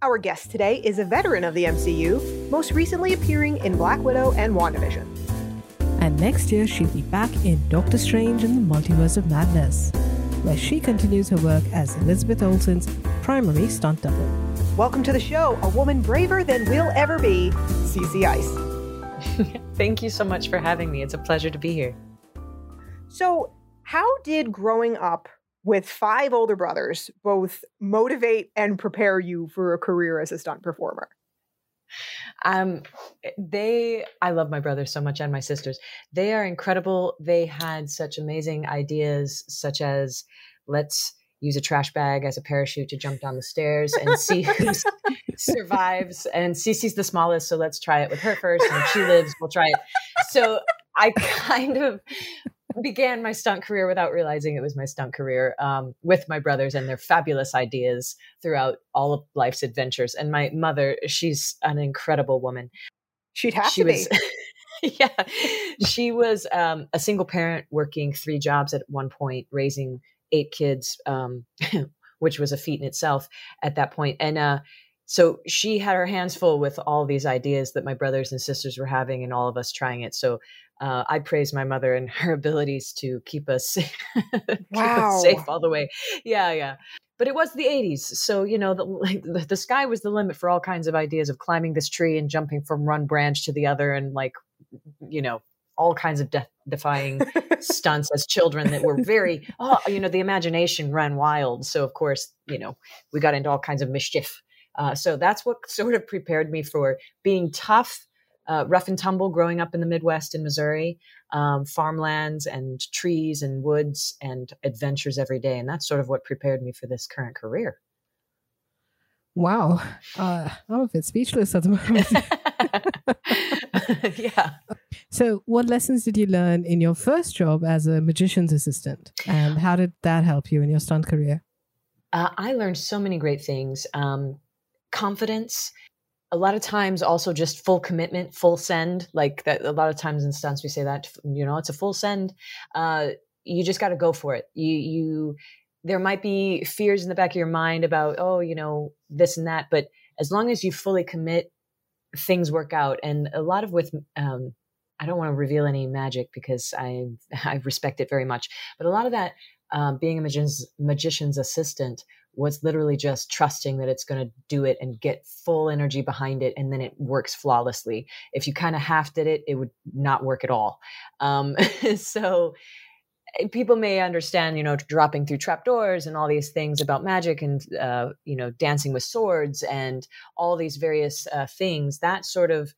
Our guest today is a veteran of the MCU, most recently appearing in Black Widow and WandaVision. And next year, she'll be back in Doctor Strange in the Multiverse of Madness, where she continues her work as Elizabeth Olsen's primary stunt double. Welcome to the show, a woman braver than we'll ever be, CC Ice. Thank you so much for having me. It's a pleasure to be here. So, how did growing up with five older brothers both motivate and prepare you for a career as a stunt performer? Um, eh, they, I love my brothers so much and my sisters. They are incredible. They had such amazing ideas, such as let's use a trash bag as a parachute to jump down the stairs and see who survives. And Cece's the smallest, so let's try it with her first. And if she lives, we'll try it. So I kind of began my stunt career without realizing it was my stunt career um, with my brothers and their fabulous ideas throughout all of life's adventures. And my mother, she's an incredible woman. She'd have she to was, be. yeah, she was um, a single parent working three jobs at one point, raising eight kids, um, which was a feat in itself at that point. And uh, so she had her hands full with all these ideas that my brothers and sisters were having, and all of us trying it. So uh, I praise my mother and her abilities to keep us, keep wow. us safe all the way. Yeah, yeah. But it was the 80s. So, you know, the, the, the sky was the limit for all kinds of ideas of climbing this tree and jumping from one branch to the other and, like, you know, all kinds of death defying stunts as children that were very, oh, you know, the imagination ran wild. So, of course, you know, we got into all kinds of mischief. Uh, so that's what sort of prepared me for being tough uh, rough and tumble growing up in the Midwest in Missouri, um, farmlands and trees and woods and adventures every day. And that's sort of what prepared me for this current career. Wow. Uh, I'm a bit speechless at the moment. yeah. So, what lessons did you learn in your first job as a magician's assistant? And how did that help you in your stunt career? Uh, I learned so many great things um, confidence. A lot of times also just full commitment full send like that a lot of times in stunts we say that you know it's a full send. Uh, you just got to go for it. You you there might be fears in the back of your mind about oh you know this and that but as long as you fully commit things work out. And a lot of with um, i don't want to reveal any magic because i i respect it very much but a lot of that um, being a magician's, magician's assistant was literally just trusting that it's going to do it and get full energy behind it and then it works flawlessly. If you kind of half did it it would not work at all. Um, so eh, people may understand you know dropping through trapdoors and all these things about magic and uh, you know dancing with swords and all these various uh, things. That sort of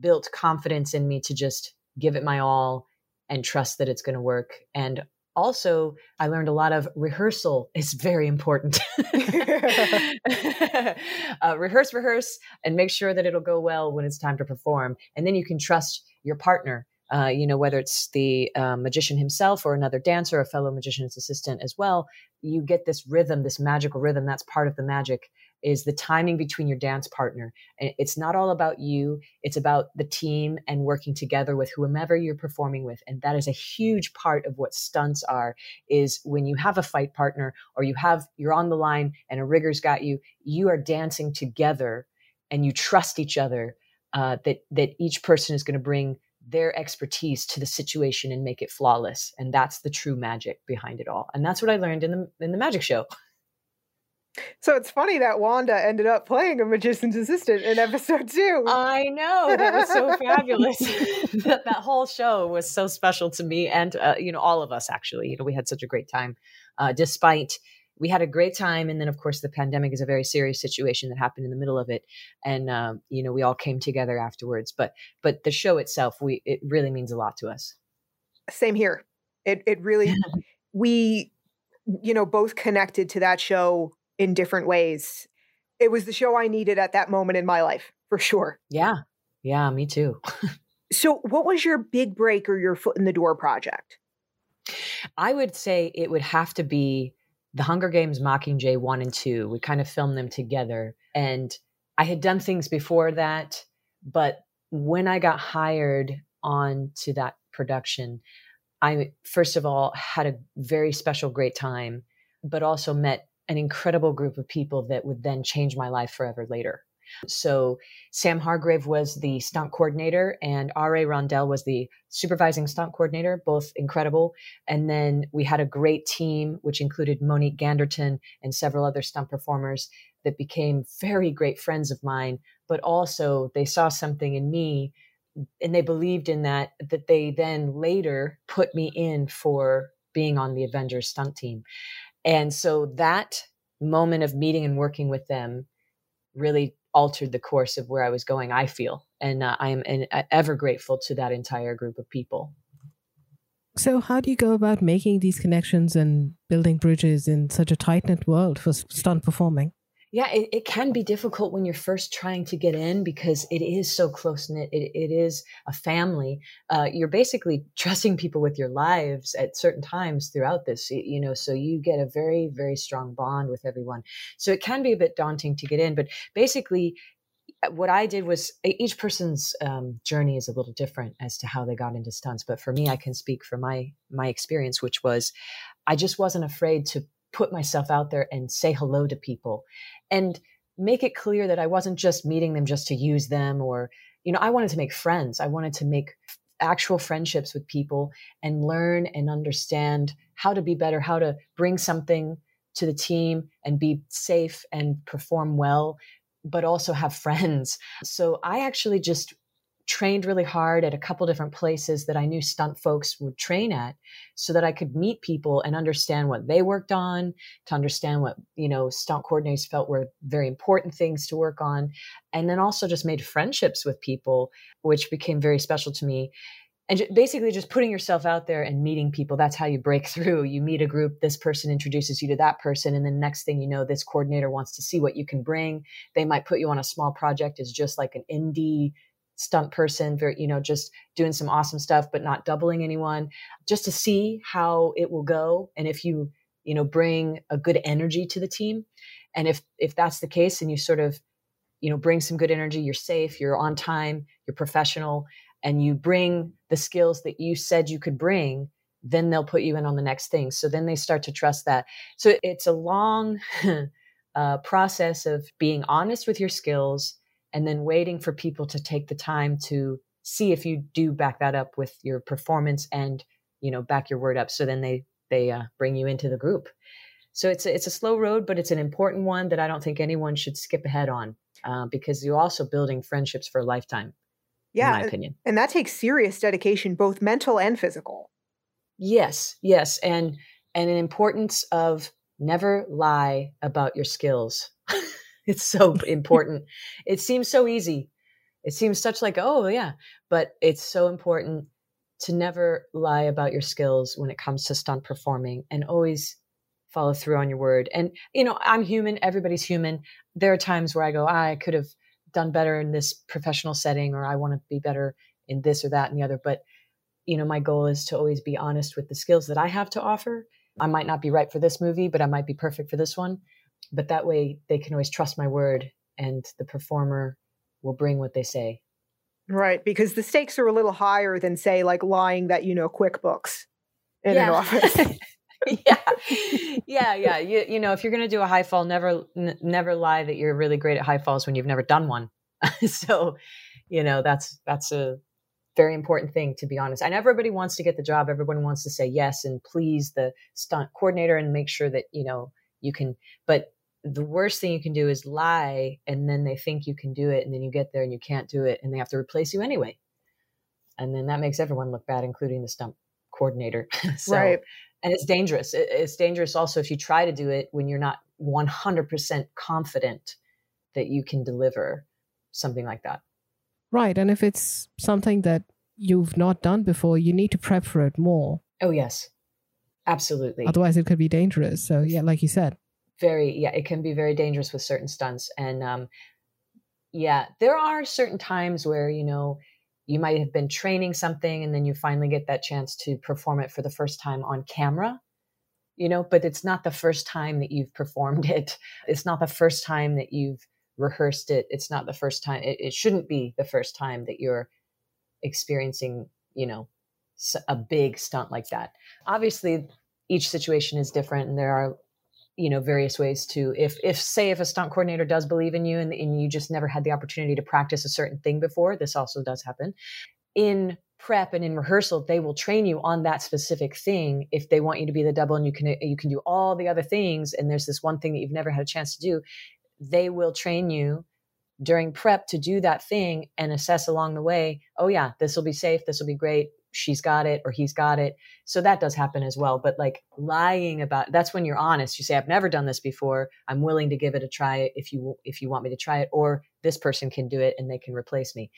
built confidence in me to just give it my all and trust that it's going to work. And also i learned a lot of rehearsal is very important. Uh, rehearse rehearse and make sure that it'll go well when it's time to perform. And then you can trust your partner uh, you know whether it's the uh, magician himself or another dancer a fellow magician's assistant as well you get this rhythm this magical rhythm that's part of the magic is the timing between your dance partner. And it's not all about you, it's about the team and working together with whomever you're performing with. And that is a huge part of what stunts are is when you have a fight partner or you have you're on the line and a rigger's got you, you are dancing together and you trust each other uh, that that each person is going to bring their expertise to the situation and make it flawless and that's the true magic behind it all and that's what i learned in the in the magic show So it's funny that Wanda ended up playing a magician's assistant in episode two. I know that was so fabulous. that, that whole show was so special to me and uh, you know all of us actually. You know we had such a great time, uh, despite we had a great time, and then of course the pandemic is a very serious situation that happened in the middle of it, and um, you know we all came together afterwards. But but the show itself, we it really means a lot to us. Same here. It it really we you know both connected to that show in different ways. It was the show I needed at that moment in my life, for sure. Yeah. Yeah, me too. so, what was your big break or your foot in the door project? I would say it would have to be the Hunger Games Mockingjay 1 and 2. We kind of filmed them together. And I had done things before that, but when I got hired on to that production, I first of all had a very special, great time, but also met an incredible group of people that would then change my life forever later. So Sam Hargrave was the stunt coordinator and R.A. Rondell was the supervising stunt coordinator, both incredible. And then we had a great team, which included Monique Ganderton and several other stunt performers that became very great friends of mine. But also they saw something in me and they believed in that, that they then later put me in for being on the Avengers stunt team. And so that moment of meeting and working with them really altered the course of where I was going, I feel. And uh, I am an, uh, ever grateful to that entire group of people. So, how do you go about making these connections and building bridges in such a tight knit world for stunt performing? Yeah, it, it, can be difficult when you're first trying to get in because it is so close knit. It, it is a family. Uh, you're basically trusting people with your lives at certain times throughout this, you know, so you get a very, very strong bond with everyone. So it can be a bit daunting to get in, but basically, uh, what I did was each person's um, journey is a little different as to how they got into stunts. But for me, I can speak for my my experience, which was I just wasn't afraid to put myself out there and say hello to people and make it clear that I wasn't just meeting them just to use them or, you know, I wanted to make friends. I wanted to make actual friendships with people and learn and understand how to be better, how to bring something to the team and be safe and perform well, but also have friends. So I actually just trained really hard at a couple different places that I knew stunt folks would train at so that I could meet people and understand what they worked on, to understand what, you know, stunt coordinators felt were very important things to work on. And then also just made friendships with people, which became very special to me. And basically just putting yourself out there and meeting people. That's how you break through. You meet a group, this person introduces you to that person. And then next thing you know, this coordinator wants to see what you can bring. They might put you on a small project as just like an indie stunt person, very, you know, just doing some awesome stuff, but not doubling anyone, just to see how it will go. And if you, you know, bring a good energy to the team. And if if that's the case and you sort of, you know, bring some good energy, you're safe, you're on time, you're professional, and you bring the skills that you said you could bring, then they'll put you in on the next thing. So then they start to trust that. So it's a long uh, process of being honest with your skills and then waiting for people to take the time to see if you do back that up with your performance and you know back your word up so then they they uh, bring you into the group. So it's a, it's a slow road but it's an important one that i don't think anyone should skip ahead on uh, because you're also building friendships for a lifetime yeah in my opinion. and that takes serious dedication both mental and physical. Yes yes and and an importance of never lie about your skills It's so important. it seems so easy. It seems such like, oh, yeah. But it's so important to never lie about your skills when it comes to stunt performing and always follow through on your word. And, you know, I'm human. Everybody's human. There are times where I go, ah, I could have done better in this professional setting, or I want to be better in this or that and the other. But, you know, my goal is to always be honest with the skills that I have to offer. I might not be right for this movie, but I might be perfect for this one but that way they can always trust my word and the performer will bring what they say. Right, because the stakes are a little higher than say like lying that you know QuickBooks in yeah. an office. yeah, yeah, yeah. You you know if you're going to do a high fall, never n- never lie that you're really great at high falls when you've never done one. so, you know that's that's a very important thing to be honest. And everybody wants to get the job. Everyone wants to say yes and please the stunt coordinator and make sure that you know you can. But the worst thing you can do is lie and then they think you can do it and then you get there and you can't do it and they have to replace you anyway. And then that makes everyone look bad including the stunt coordinator. So, right. and it's dangerous. It's dangerous also if you try to do it when you're not 100% confident that you can deliver something like that. Right and if it's something that you've not done before you need to prep for it more. Oh yes. Absolutely. Otherwise it could be dangerous. So yeah like you said very yeah it can be very dangerous with certain stunts and um yeah there are certain times where you know you might have been training something and then you finally get that chance to perform it for the first time on camera you know but it's not the first time that you've performed it. It's not the first time that you've rehearsed it. It's not the first time it, it shouldn't be the first time that you're experiencing you know a big stunt like that. Obviously each situation is different and there are you know various ways to if if say if a stunt coordinator does believe in you and, and you just never had the opportunity to practice a certain thing before this also does happen. In prep and in rehearsal they will train you on that specific thing if they want you to be the double and you can you can do all the other things and there's this one thing that you've never had a chance to do they will train you during prep to do that thing and assess along the way oh yeah this will be safe this will be great she's got it or he's got it. So that does happen as well. But like lying about that's when you're honest. You say, I've never done this before. I'm willing to give it a try if you if you want me to try it, or this person can do it and they can replace me.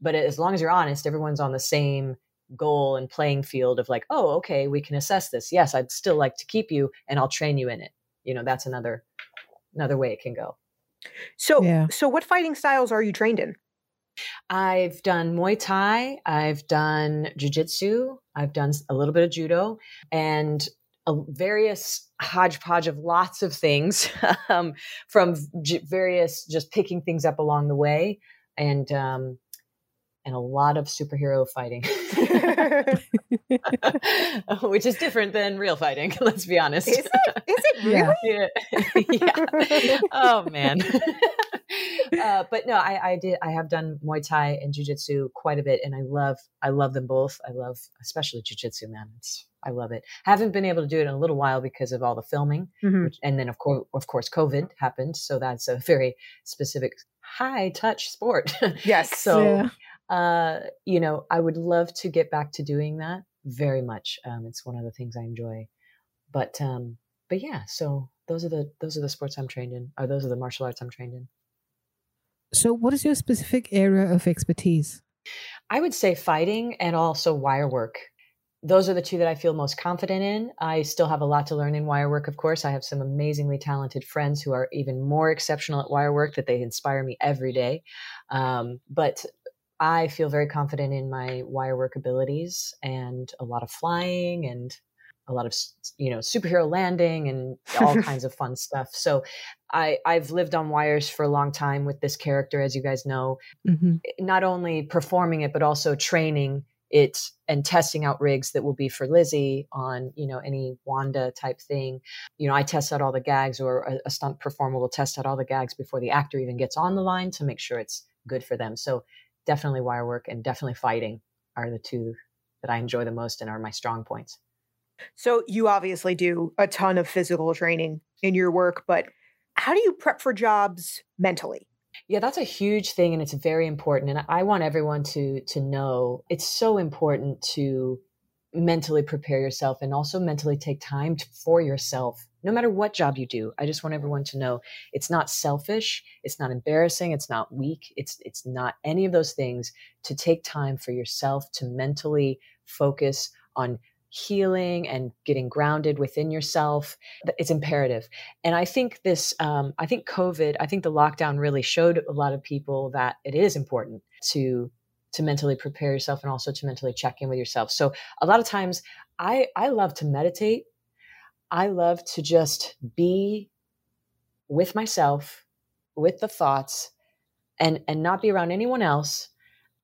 But as long as you're honest, everyone's on the same goal and playing field of like, oh, okay, we can assess this. Yes, I'd still like to keep you and I'll train you in it. You know, that's another another way it can go. So yeah. so what fighting styles are you trained in? I've done Muay Thai, I've done Jiu Jitsu, I've done a little bit of Judo, and a various hodgepodge of lots of things um, from various just picking things up along the way. And um, and a lot of superhero fighting, which is different than real fighting. Let's be honest. Is it? Is it really? Yeah. yeah. Oh man. uh, but no, I, I did. I have done Muay Thai and Jiu Jitsu quite a bit, and I love. I love them both. I love, especially Jiu Jitsu. Man, it's. I love it. Haven't been able to do it in a little while because of all the filming, mm-hmm. which, and then of course, of course, COVID happened. So that's a very specific high touch sport. Yes. so. Yeah uh, you know, I would love to get back to doing that very much. Um, it's one of the things I enjoy. But um, but yeah, so those are the those are the sports I'm trained in, or those are the martial arts I'm trained in. So, what is your specific area of expertise? I would say fighting and also wire work. Those are the two that I feel most confident in. I still have a lot to learn in wire work, of course. I have some amazingly talented friends who are even more exceptional at wire work that they inspire me every day. Um, but I feel very confident in my wire work abilities and a lot of flying and a lot of you know superhero landing and all kinds of fun stuff. So I I've lived on wires for a long time with this character, as you guys know. Mm-hmm. Not only performing it, but also training it and testing out rigs that will be for Lizzie on you know any Wanda type thing. You know, I test out all the gags, or a, a stunt performer will test out all the gags before the actor even gets on the line to make sure it's good for them. So definitely wire work and definitely fighting are the two that I enjoy the most and are my strong points. So you obviously do a ton of physical training in your work, but how do you prep for jobs mentally? Yeah, that's a huge thing and it's very important and I want everyone to to know it's so important to mentally prepare yourself and also mentally take time to, for yourself no matter what job you do i just want everyone to know it's not selfish it's not embarrassing it's not weak it's it's not any of those things to take time for yourself to mentally focus on healing and getting grounded within yourself it's imperative and i think this um, i think covid i think the lockdown really showed a lot of people that it is important to to mentally prepare yourself and also to mentally check in with yourself. So a lot of times I I love to meditate. I love to just be with myself, with the thoughts and and not be around anyone else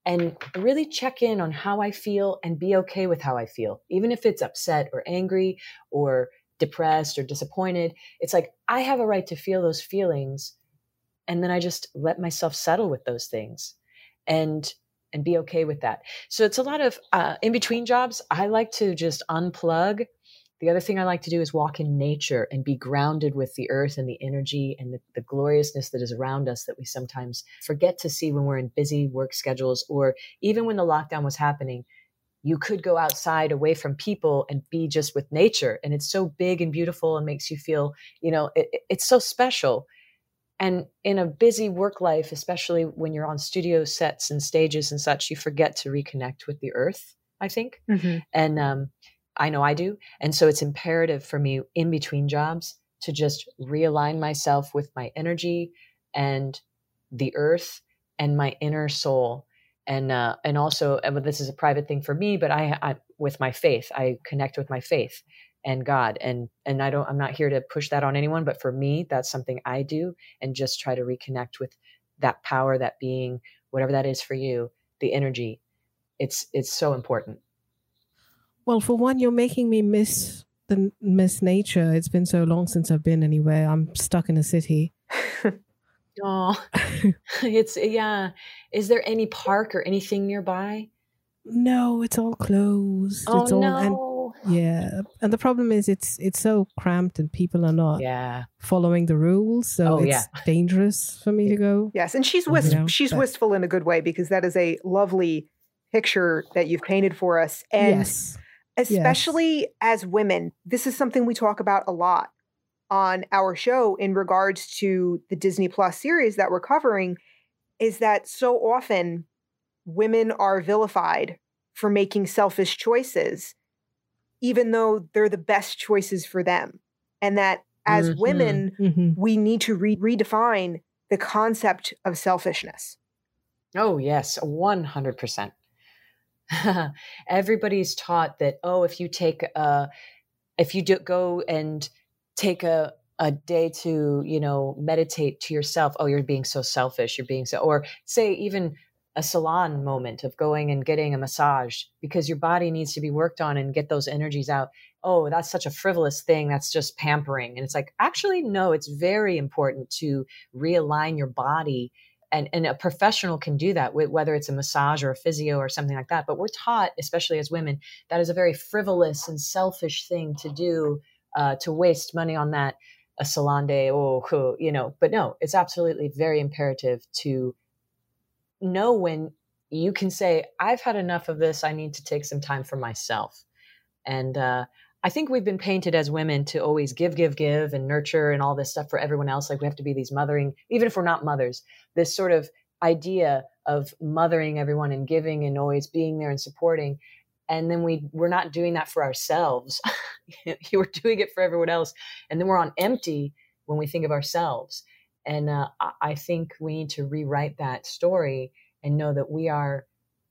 and really check in on how I feel and be okay with how I feel. Even if it's upset or angry or depressed or disappointed, it's like I have a right to feel those feelings and then I just let myself settle with those things. And and be okay with that. So it's a lot of uh, in between jobs. I like to just unplug. The other thing I like to do is walk in nature and be grounded with the earth and the energy and the, the gloriousness that is around us that we sometimes forget to see when we're in busy work schedules or even when the lockdown was happening. You could go outside away from people and be just with nature. And it's so big and beautiful and makes you feel, you know, it, it's so special and in a busy work life especially when you're on studio sets and stages and such you forget to reconnect with the earth i think mm-hmm. and um, i know i do and so it's imperative for me in between jobs to just realign myself with my energy and the earth and my inner soul and uh, and also and this is a private thing for me but I, I with my faith i connect with my faith and God. And and I don't I'm not here to push that on anyone, but for me, that's something I do and just try to reconnect with that power, that being, whatever that is for you, the energy. It's it's so important. Well, for one, you're making me miss the Miss Nature. It's been so long since I've been anywhere. I'm stuck in a city. Oh, it's yeah. Is there any park or anything nearby? No, it's all closed. Oh it's all no. and yeah. And the problem is it's it's so cramped and people are not yeah. following the rules. So Oh, it's yeah. dangerous for me to go. Yes, and she's You wist- know, she's but- wistful in a good way because that is a lovely picture that you've painted for us. And yes. Especially as women, this is something we talk about a lot on our show in regards to the Disney Plus series that we're covering is that so often women are vilified for making selfish choices even though they're the best choices for them and that as Mhm. women hmm we need to re- redefine the concept of selfishness Oh, yes, 100%. Everybody's taught that, oh, if you take a, if you do go and take a, a day to, you know, meditate to yourself, oh, you're being so selfish, you're being so, or say even a salon moment of going and getting a massage because your body needs to be worked on and get those energies out. Oh, that's such a frivolous thing. That's just pampering. And it's like, actually, no, it's very important to realign your body and, and a professional can do that whether it's a massage or a physio or something like that but we're taught especially as women that is a very frivolous and selfish thing to do uh, to waste money on that a salon day oh, you know but no it's absolutely very imperative to know when you can say i've had enough of this i need to take some time for myself. And uh, I think we've been painted as women to always give, give, give, and nurture and all this stuff for everyone else. Like we have to be these mothering, even if we're not mothers, this sort of idea of mothering everyone and giving and always being there and supporting. And then we we're not doing that for ourselves. we're doing it for everyone else, and then we're on empty when we think of ourselves. And uh, I think we need to rewrite that story and know that we are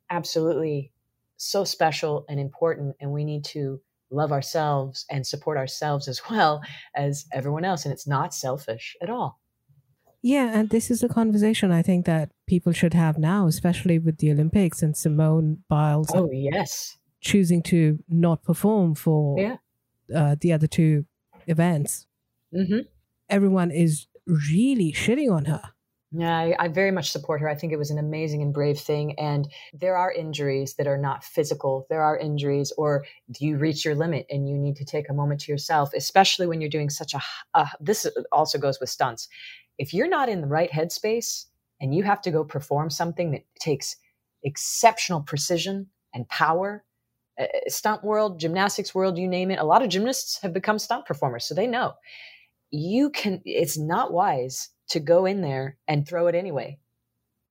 absolutely so special and important, and we need to love ourselves and support ourselves as well as everyone else. And it's not selfish at all. Yeah, and this is a conversation I think that people should have now, especially with the Olympics and Simone Biles Oh, yes. choosing to not perform for Yeah. uh, the other two events. hmm Everyone is really shitting on her. Yeah, I, I very much support her. I think it was an amazing and brave thing. And there are injuries that are not physical. There are injuries, or do you reach your limit and you need to take a moment to yourself, especially when you're doing such a. Uh, this also goes with stunts. If you're not in the right headspace and you have to go perform something that takes exceptional precision and power, uh, stunt world, gymnastics world, you name it, a lot of gymnasts have become stunt performers, so they know you can. It's not wise to go in there and throw it anyway.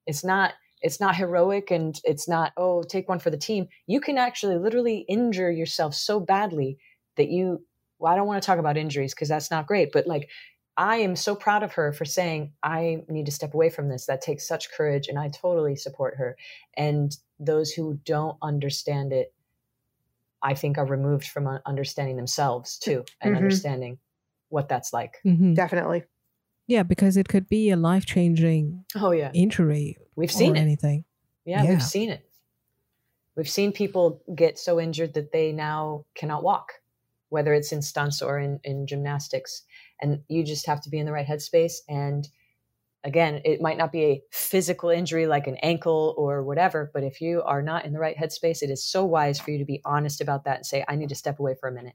It's not it's not heroic and it's not oh take one for the team. You can actually literally injure yourself so badly that you well I don't want to talk about injuries because that's not great, but like I am so proud of her for saying I need to step away from this. That takes such courage and I totally support her. And those who don't understand it I think are removed from understanding themselves too and Mhm. understanding what that's like. Mhm. definitely Yeah, because it could be a life changing Oh yeah. injury We've seen or it. anything. Yeah, Yeah. we've seen it. We've seen people get so injured that they now cannot walk, whether it's in stunts or in, in gymnastics. And you just have to be in the right headspace. And again, it might not be a physical injury like an ankle or whatever, but if you are not in the right headspace, it is so wise for you to be honest about that and say, I need to step away for a minute.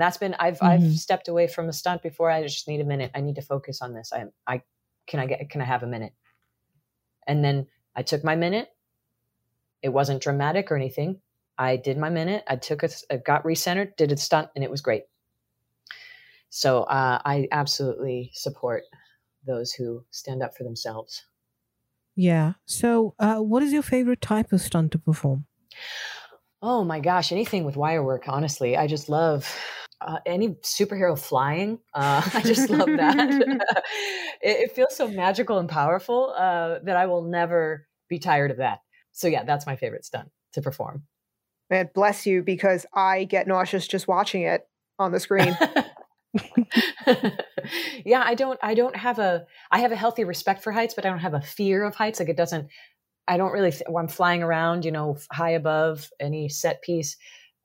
And that's been I've I've Mhm. stepped away from a stunt before. I just need a minute. I need to focus on this. I I can I get can I have a minute? And then I took my minute. It wasn't dramatic or anything. I did my minute. I took I got recentered, did a stunt, and it was great. So uh, I absolutely support those who stand up for themselves. Yeah. So, uh, what is your favorite type of stunt to perform? Oh my gosh, anything with wire work, honestly. I just love uh, any superhero flying. Uh, I just love that. it, it feels so magical and powerful uh, that I will never be tired of that. So, yeah, that's my favorite stunt to perform. man bless you because i get nauseous just watching it on the screen yeah, I don't I don't have a I have a healthy respect for heights, but I don't have a fear of heights. Like it doesn't I don't really th- when I'm flying around, you know, high above any set piece.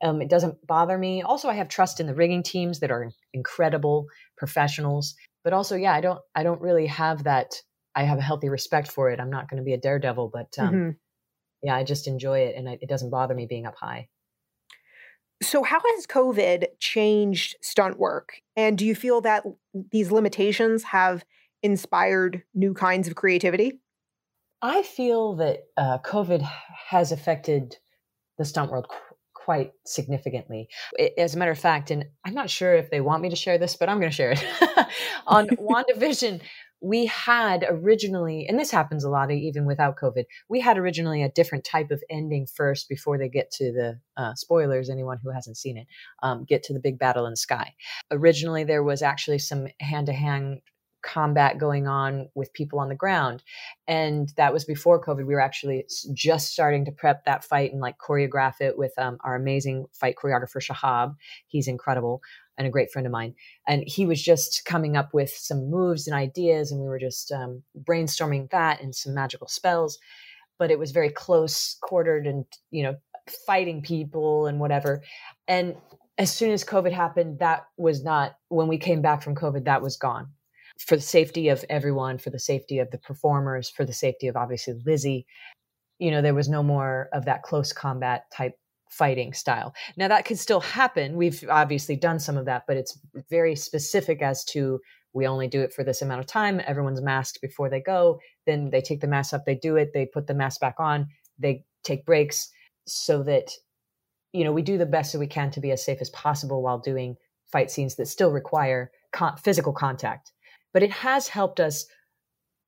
Um, it doesn't bother me. Also, I have trust in the rigging teams that are incredible professionals. But also, yeah, I don't I don't really have that. I have a healthy respect for it. I'm not going to be a daredevil, but um, mm-hmm. yeah, I just enjoy it, and I, it doesn't bother me being up high. So, how has COVID changed stunt work? And do you feel that these limitations have inspired new kinds of creativity? I feel that uh, COVID has affected the stunt world quite significantly. As a matter of fact, and I'm not sure if they want me to share this, but I'm going to share it. On WandaVision, we had originally, and this happens a lot even without COVID, we had originally a different type of ending first before they get to the uh, spoilers, anyone who hasn't seen it, um, get to the big battle in the sky. Originally, there was actually some hand to hand combat going on with people on the ground. And that was before COVID. We were actually just starting to prep that fight and like choreograph it with um, our amazing fight choreographer, Shahab. He's incredible and a great friend of mine. And he was just coming up with some moves and ideas, and we were just um, brainstorming that and some magical spells. But it was very close quartered and, you know, fighting people and whatever. And as soon as COVID happened, that was not, when we came back from COVID, that was gone for the safety of everyone, for the safety of the performers, for the safety of obviously Lizzie. You know, there was no more of that close combat type fighting style. Now that could still happen. We've obviously done some of that, but it's very specific as to we only do it for this amount of time. Everyone's masked before they go. Then they take the mask up, they do it, they put the mask back on, they take breaks so that you know we do the best that we can to be as safe as possible while doing fight scenes that still require con- physical contact. But it has helped us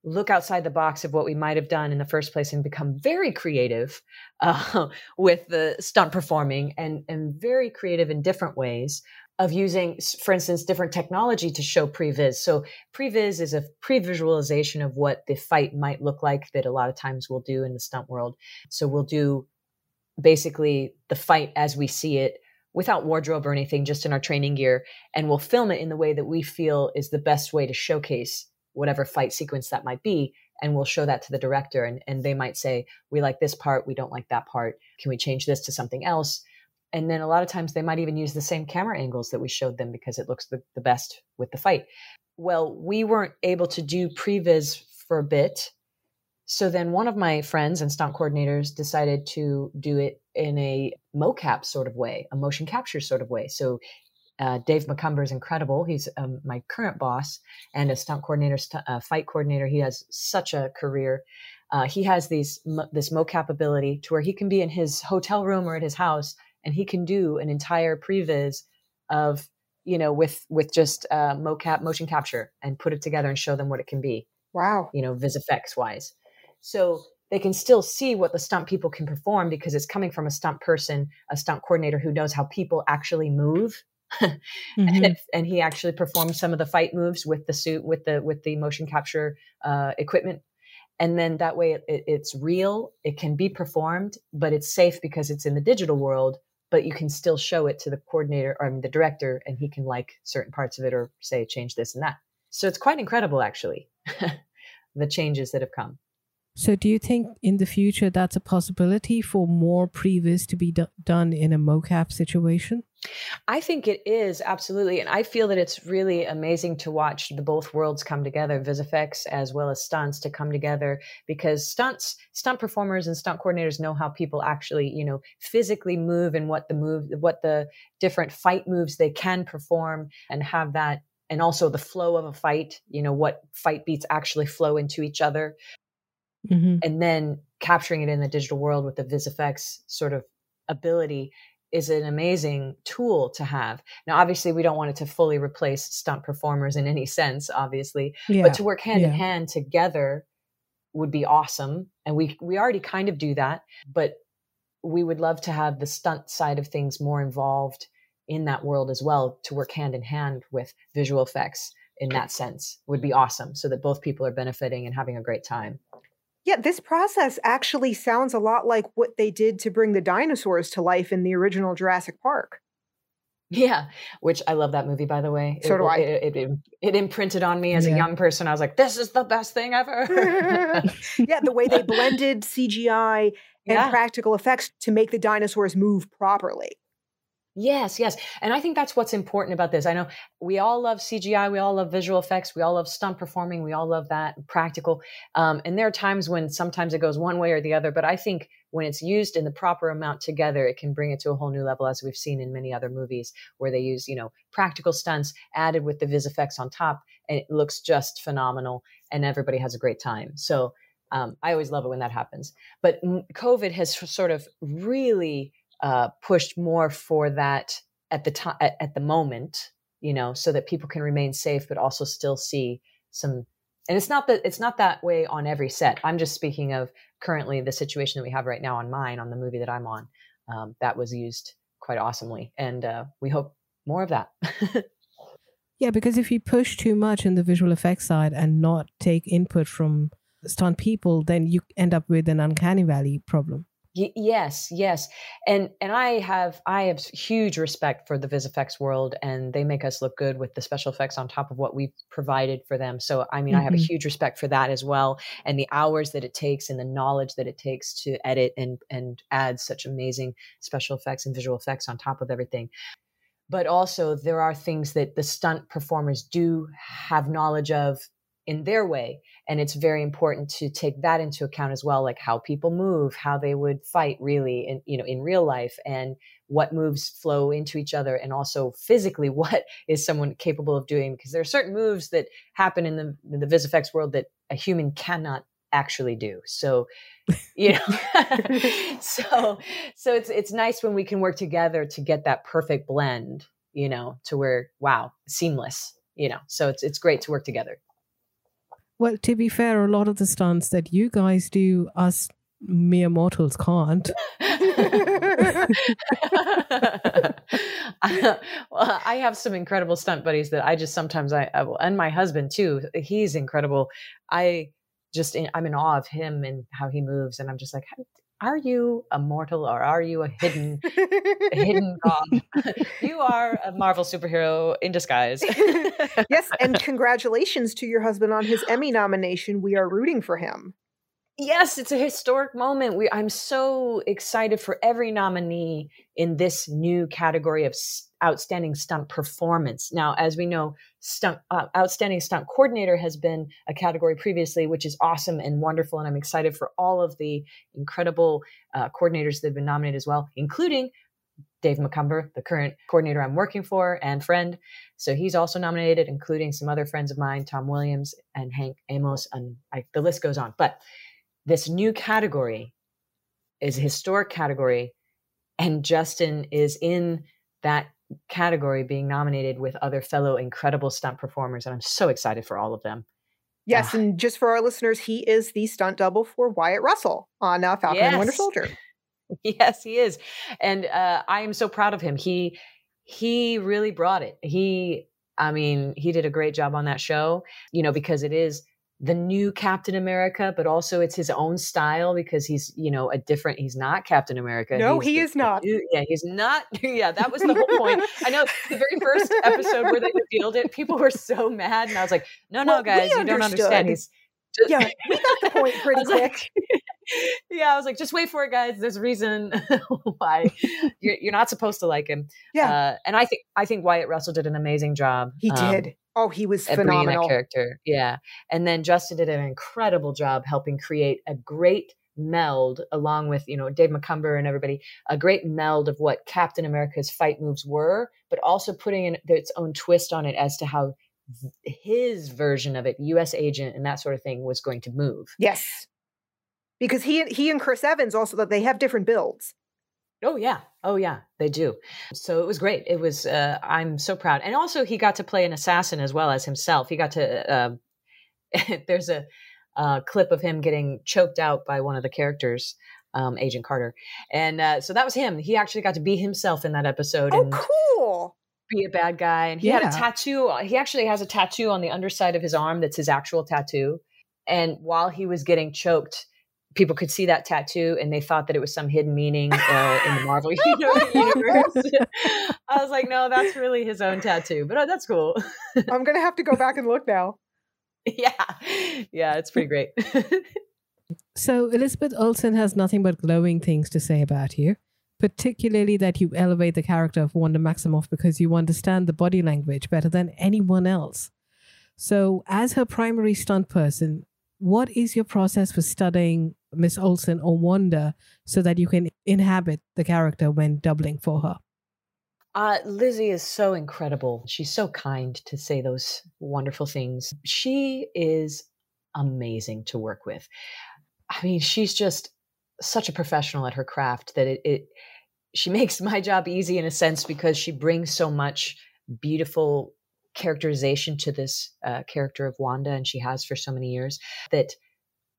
look outside the box of what we might have done in the first place and become very creative uh, with the stunt performing and, and very creative in different ways of using, for instance, different technology to show previs. So previs is a pre-visualization of what the fight might look like that a lot of times we'll do in the stunt world. So we'll do basically the fight as we see it without wardrobe or anything, just in our training gear, and we'll film it in the way that we feel is the best way to showcase whatever fight sequence that might be and we'll show that to the director and, and they might say we like this part we don't like that part can we change this to something else? And then a lot of times they might even use the same camera angles that we showed them because it looks the, the best with the fight. Well we weren't able to do previs for a bit so then one of my friends and stunt coordinators decided to do it in a mocap sort of way a motion capture sort of way so uh, Dave Macomber is incredible. He's um, my current boss and a stunt coordinator, st- uh, fight coordinator. He has such a career. Uh, he has these mo- this mocap ability to where he can be in his hotel room or at his house, and he can do an entire previs of you know with with just uh, mocap motion capture and put it together and show them what it can be. Wow. You know, vis effects wise. So they can still see what the stunt people can perform because it's coming from a stunt person, a stunt coordinator who knows how people actually move. Mm-hmm. and, and, he actually performed some of the fight moves with the suit with the with the motion capture uh, equipment. And then that way it, it, it's real it can be performed but it's safe because it's in the digital world but you can still show it to the coordinator or I mean, the director and he can like certain parts of it or say change this and that. So it's quite incredible actually the changes that have come so, do you think in the future that's a possibility for more previs to be done in a mocap situation? I think it is absolutely, and I feel that it's really amazing to watch the both worlds come together, VisFX as well as stunts to come together, because stunts, stunt performers and stunt coordinators know how people actually, you know, physically move and what the move, what the different fight moves they can perform, and have that and also the flow of a fight you know what fight beats actually flow into each other mm-hmm. and then capturing it in the digital world with the VisFX sort of ability is an amazing tool to have. Now, obviously, we don't want it to fully replace stunt performers in any sense, obviously, yeah. but to work hand yeah. in hand together would be awesome. And we we already kind of do that, but we would love to have the stunt side of things more involved in that world as well to work hand in hand with visual effects in that sense would be awesome so that both people are benefiting and having a great time. Yeah, this process actually sounds a lot like what they did to bring the dinosaurs to life in the original Jurassic Park. Yeah, which I love that movie, by the way. So it, do I. It, it, it, imprinted on me as yeah. a young person. I was like, this is the best thing ever. yeah, the way they blended CGI and yeah. practical effects to make the dinosaurs move properly. Yes, yes. And I think that's what's important about this. I know we all love CGI, we all love visual effects, we all love stunt performing, we all love that practical. Um, and there are times when sometimes it goes one way or the other, but I think when it's used in the proper amount together, it can bring it to a whole new level, as we've seen in many other movies where they use, you know, practical stunts added with the vis effects on top, and it looks just phenomenal, and everybody has a great time. So um, I always love it when that happens. But COVID has sort of really uh, pushed more for that at the time at, at the moment you know so that people can remain safe but also still see some and it's not that it's not that way on every set. I'm just speaking of currently the situation that we have right now on mine on the movie that i'm on. Um, that was used quite awesomely and uh, we hope more of that. Yeah because if you push too much in the visual effects side and not take input from stunt people then you end up with an uncanny valley problem Y- yes, yes, and and I have I have huge respect for the VisFX world, and they make us look good with the special effects on top of what we've provided for them. So I mean, mm-hmm. I have a mm-hmm. huge respect for that as well, and the hours that it takes and the knowledge that it takes to edit and and add such amazing special effects and visual effects on top of everything. But also, there are things that the stunt performers do have knowledge of in their way and it's very important to take that into account as well like how people move how they would fight really in you know in real life and what moves flow into each other and also physically what is someone capable of doing because there are certain moves that happen in the in the visifx world that a human cannot actually do. So you know so so it's it's nice when we can work together to get that perfect blend you know to where wow seamless you know so it's it's great to work together well, to be fair, a lot of the stunts that you guys do, us mere mortals can't. well, I have some incredible stunt buddies that I just sometimes I, I will, and my husband too. He's incredible. I just I'm in awe of him and how he moves, and I'm just like, are you a mortal or are you a hidden a hidden god? You are a marvel superhero in disguise. Yes and congratulations to your husband on his emmy nomination. We are rooting for him. Yes it's a historic moment. We i'm so excited for every nominee in this new category of outstanding stunt performance. Now as we know stunt uh, outstanding stunt coordinator has been a category previously which is awesome and wonderful and i'm excited for all of the incredible uh, coordinators that have been nominated as well including dave Macomber, the current coordinator i'm working for and friend. So he's also nominated including some other friends of mine tom williams and hank amos and I, the list goes on. But this new category is a historic category and justin is in that category being nominated with other fellow incredible stunt performers and i'm so excited for all of them. Yes uh, and just for our listeners he is the stunt double for wyatt russell on uh, falcon yes. and winter soldier. Yes he is. And uh, i am so proud of him. He he really brought it. He i mean he did a great job on that show you know because it is the new Captain America, but also it's his own style because he's, you know, a different, he's not Captain America. No, he's he is not. yeah, he's not. Yeah, that was the whole point. I know the very first episode where they revealed it, people were so mad. And I was like, no, no, well, guys, you don't understand. He's just, yeah, we got the point pretty quick. Like, yeah, I was like, just wait for it, guys. There's a reason why you're, you're, not supposed to like him. Yeah, uh, and I think I think Wyatt Russell did an amazing job. He um, did. Oh, he was phenomenal. That character, yeah. And then Justin did an incredible job helping create a great meld, along with you know Dave Macomber and everybody, a great meld of what Captain America's fight moves were, but also putting in its own twist on it as to how his version of it, U.S. agent and that sort of thing, was going to move. Yes, because he he and Chris Evans also that they have different builds. Oh yeah. Oh yeah, they do. So it was great. It was uh, I'm so proud. And also he got to play an assassin as well as himself. He got to uh, there's a uh, clip of him getting choked out by one of the characters, um, Agent Carter. And uh, so that was him. He actually got to be himself in that episode oh, and cool. Be a bad guy. And he yeah. had a tattoo. He actually has a tattoo on the underside of his arm that's his actual tattoo. And while he was getting choked, people could see that tattoo and they thought that it was some hidden meaning uh, in the Marvel universe. I was like, no, that's really his own tattoo, but oh, that's cool. I'm gonna have to go back and look now. Yeah, yeah, it's pretty great. so Elizabeth Olsen has nothing but glowing things to say about you. Particularly that you elevate the character of Wanda Maximoff because you understand the body language better than anyone else. So, as her primary stunt person, what is your process for studying Miss Olsen or Wanda so that you can inhabit the character when doubling for her? Uh, Lizzie is so incredible. She's so kind to say those wonderful things. She is amazing to work with. I mean, she's just such a professional at her craft that it, it she makes my job easy in a sense because she brings so much beautiful characterization to this uh, character of Wanda, and she has for so many years that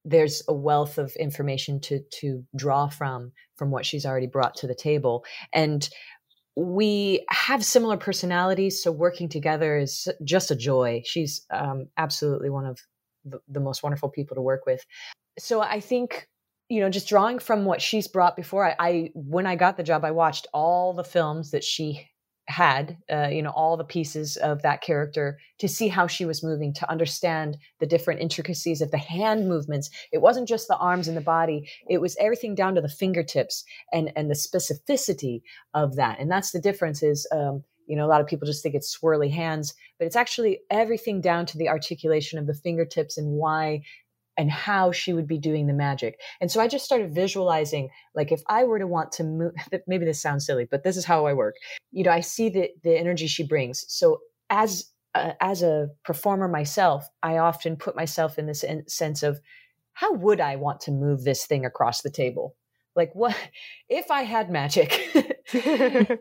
there's a wealth of information to to draw from from what she's already brought to the table. And we have similar personalities so working together is just a joy. She's um, absolutely one of the, the most wonderful people to work with. So i think you know just drawing from what she's brought before I, I when i got the job i watched all the films that she had uh, you know all the pieces of that character to see how she was moving to understand the different intricacies of the hand movements. It wasn't just the arms and the body it was everything down to the fingertips and and the specificity of that. And that's the difference is um, you know a lot of people just think it's swirly hands but it's actually everything down to the articulation of the fingertips and why and how she would be doing the magic. And so I just started visualizing like if I were to want to move maybe this sounds silly, but this is how I work. You know, I see the the energy she brings. So as uh, as a performer myself, I often put myself in this in- sense of how would I want to move this thing across the table? Like what if I had magic?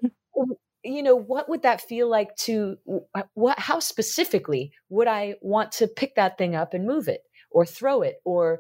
you know what would that feel like to what how specifically would i want to pick that thing up and move it or throw it or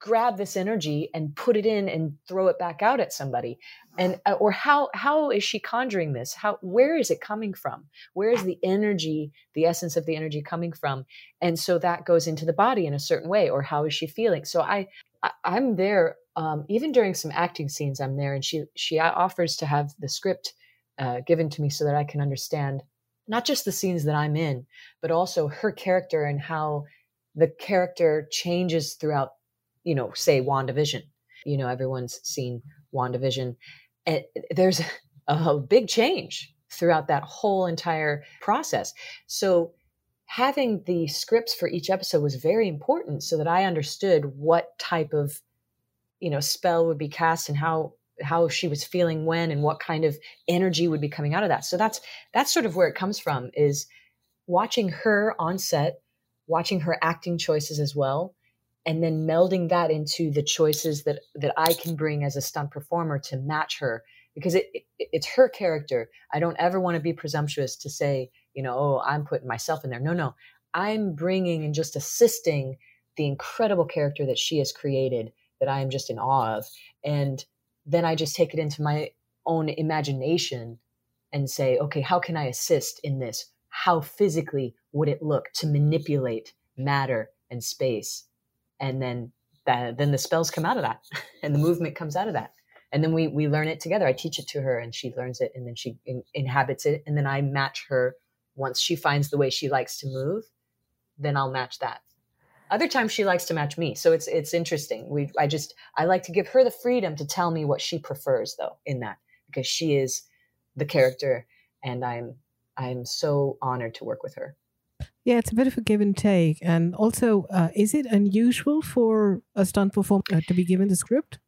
grab this energy and put it in and throw it back out at somebody. And uh, or how how is she conjuring this? How where is it coming from? Where is the energy the essence of the energy coming from? And so that goes into the body in a certain way or how is she feeling? So i, I i'm there um, even during some acting scenes i'm there and she she offers to have the script uh, given to me so that i can understand not just the scenes that i'm in but also her character and how the character changes throughout, you know, say WandaVision. You know, everyone's seen WandaVision. And there's a big change throughout that whole entire process. So having the scripts for each episode was very important so that I understood what type of, you know, spell would be cast and how how she was feeling when and what kind of energy would be coming out of that. So that's that's sort of where it comes from is watching her on set watching her acting choices as well and then melding that into the choices that that I can bring as a stunt performer to match her because it, it, it's her character. I don't ever want to be presumptuous to say, you know, oh, I'm putting myself in there. No, no. I'm bringing and just assisting the incredible character that she has created that I am just in awe of. And then I just take it into my own imagination and say, okay, how can I assist in this? How physically would it look to manipulate matter and space? And then that, then the spells come out of that and the movement comes out of that. And then we we learn it together. I teach it to her and she learns it and then she in, inhabits it and then i match her. Once she finds the way she likes to move then i'll match that. Other times she likes to match me so it's it's interesting. We i just i like to give her the freedom to tell me what she prefers though in that because she is the character and i'm I'm so honored to work with her. Yeah, it's a bit of a give and take. And also, uh, is it unusual for a stunt performer uh, to be given the script?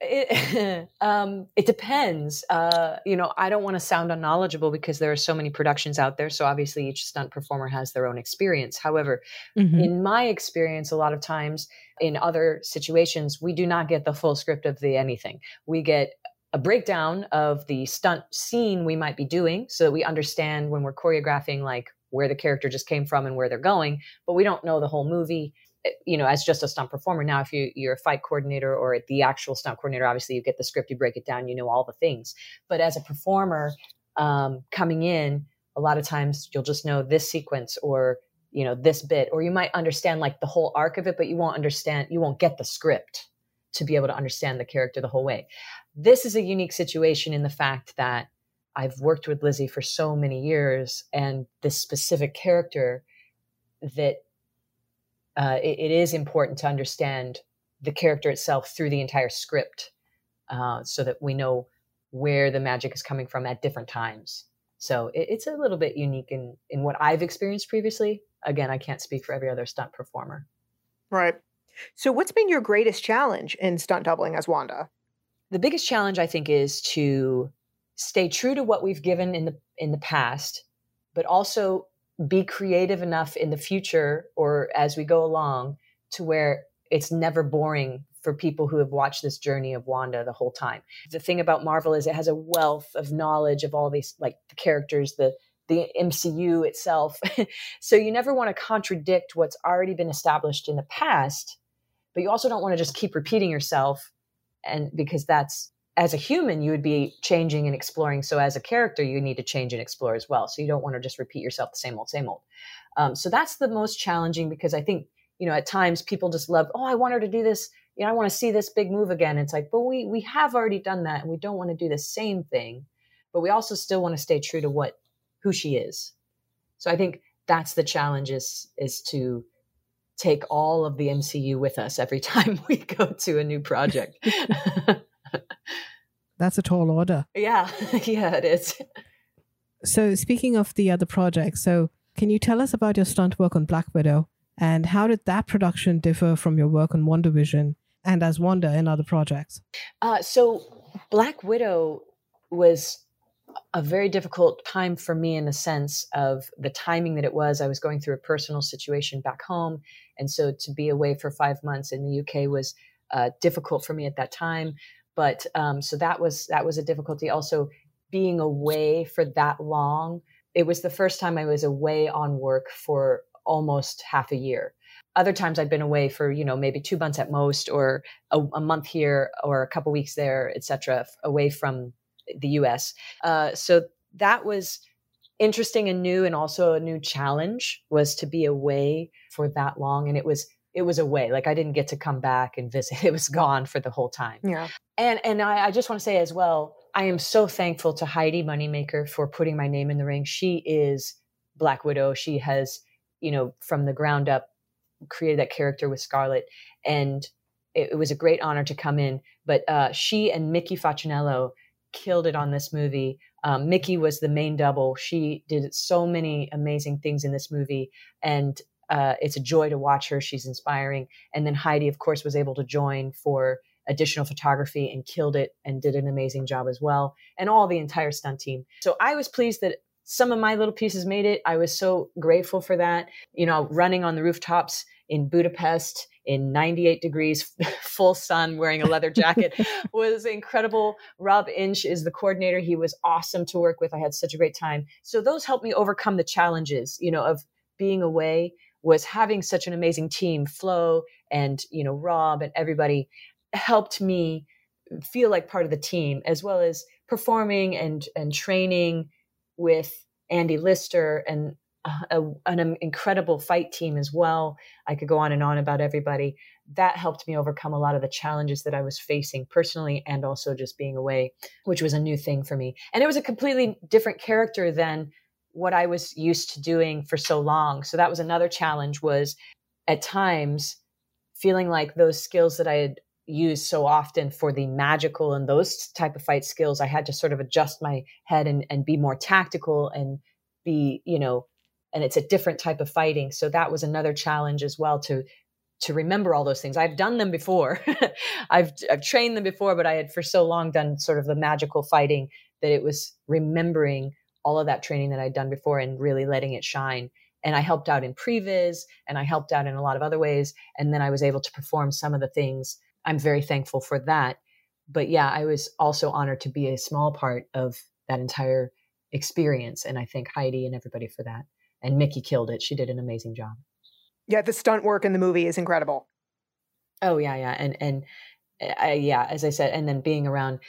It, um, it depends. Uh, you know, I don't want to sound unknowledgeable because there are so many productions out there. So obviously, each stunt performer has their own experience. However, mm-hmm. in my experience, a lot of times in other situations, we do not get the full script of the anything. We get a breakdown of the stunt scene we might be doing so that we understand when we're choreographing like where the character just came from and where they're going but we don't know the whole movie eh, you know as just a stunt performer. Now if you you're a fight coordinator or the actual stunt coordinator obviously you get the script you break it down you know all the things. But as a performer um, coming in a lot of times you'll just know this sequence or you know this bit or you might understand like the whole arc of it but you won't understand you won't get the script to be able to understand the character the whole way this is a unique situation in the fact that I've worked with Lizzie for so many years, and this specific character that uh, it, it is important to understand the character itself through the entire script, uh, so that we know where the magic is coming from at different times. So it, it's a little bit unique in in what I've experienced previously. Again, I can't speak for every other stunt performer. Right. So what's been your greatest challenge in stunt doubling as Wanda? The biggest challenge I think is to stay true to what we've given in the in the past, but also be creative enough in the future or as we go along to where it's never boring for people who have watched this journey of Wanda the whole time. The thing about Marvel is it has a wealth of knowledge of all these like the characters, the the MCU itself. so you never want to contradict what's already been established in the past, but you also don't want to just keep repeating yourself and because that's as a human you would be changing and exploring. So as a character you need to change and explore as well. So you don't want to just repeat yourself the same old same old. Um, so that's the most challenging because i think you know at times people just love oh i want her to do this. You know i want to see this big move again. It's like but we we have already done that and we don't want to do the same thing but we also still want to stay true to what who she is. So i think that's the challenge is is to take all of the mcu with us every time we go to a new project That's a tall order. Yeah, yeah, it is. So, speaking of the other projects, so can you tell us about your stunt work on Black Widow and how did that production differ from your work on WandaVision and as Wanda in other projects? Uh, so, Black Widow was a very difficult time for me in the sense of the timing that it was. I was going through a personal situation back home. And so to be away for five months in the UK was uh, difficult for me at that time but um, so that was that was a difficulty also being away for that long it was the first time i was away on work for almost half a year other times i'd been away for you know maybe two months at most or a, a month here or a couple weeks there etc away from the us uh, so that was interesting and new and also a new challenge was to be away for that long and it was it was away. Like I didn't get to come back and visit. It was gone for the whole time. Yeah. And and I, I just want to say as well, I am so thankful to Heidi Moneymaker for putting my name in the ring. She is Black Widow. She has, you know, from the ground up created that character with Scarlett. And it, it was a great honor to come in. But uh, she and Mickey Facchinello killed it on this movie. Um, Mickey was the main double. She did so many amazing things in this movie. And uh, it's a joy to watch her. She's inspiring. And then Heidi, of course, was able to join for additional photography and killed it and did an amazing job as well. And all the entire stunt team. So I was pleased that some of my little pieces made it. I was so grateful for that. You know, running on the rooftops in Budapest in 98 degrees, full sun, wearing a leather jacket was incredible. Rob Inch is the coordinator. He was awesome to work with. I had such a great time. So those helped me overcome the challenges, you know, of being away was having such an amazing team, Flo and you know Rob and everybody helped me feel like part of the team, as well as performing and and training with Andy Lister and a, an incredible fight team as well. I could go on and on about everybody. That helped me overcome a lot of the challenges that I was facing personally and also just being away, which was a new thing for me. And it was a completely different character than what I was used to doing for so long. So that was another challenge was at times feeling like those skills that I had used so often for the magical and those type of fight skills, I had to sort of adjust my head and, and be more tactical and be, you know, and it's a different type of fighting. So that was another challenge as well to to remember all those things. I've done them before. I've I've trained them before, but I had for so long done sort of the magical fighting that it was remembering all of that training that I'd done before and really letting it shine. And I helped out in previs and I helped out in a lot of other ways. And then I was able to perform some of the things. I'm very thankful for that. But yeah, I was also honored to be a small part of that entire experience. And I thank Heidi and everybody for that. And Mickey killed it. She did an amazing job. Yeah, the stunt work in the movie is incredible. Oh yeah, yeah, and and uh, yeah, as I said, and then being around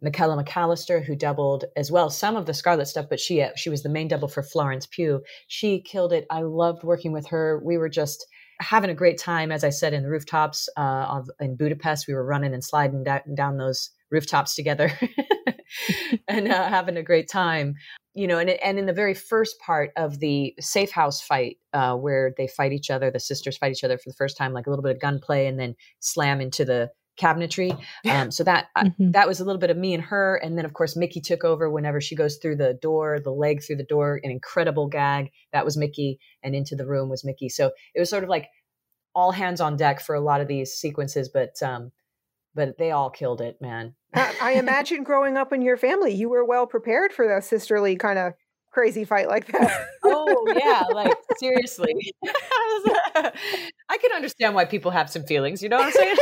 Michaela McAllister, who doubled as well some of the Scarlett stuff, but she she was the main double for Florence Pugh. She killed it. I loved working with her. We were just having a great time, as I said, in the rooftops uh, of, in Budapest. We were running and sliding da- down those rooftops together and uh, having a great time. You know, and and in the very first part of the safe house fight, uh, where they fight each other, the sisters fight each other for the first time, like a little bit of gunplay, and then slam into the cabinetry. Um, so that mm-hmm. that was a little bit of me and her, and then of course Mickey took over whenever she goes through the door, the leg through the door, an incredible gag that was Mickey, and into the room was Mickey. So it was sort of like all hands on deck for a lot of these sequences, but um, but they all killed it, man. I imagine growing up in your family, you were well prepared for that sisterly kind of crazy fight like that. oh yeah, like seriously. I can understand why people have some feelings, you know what I'm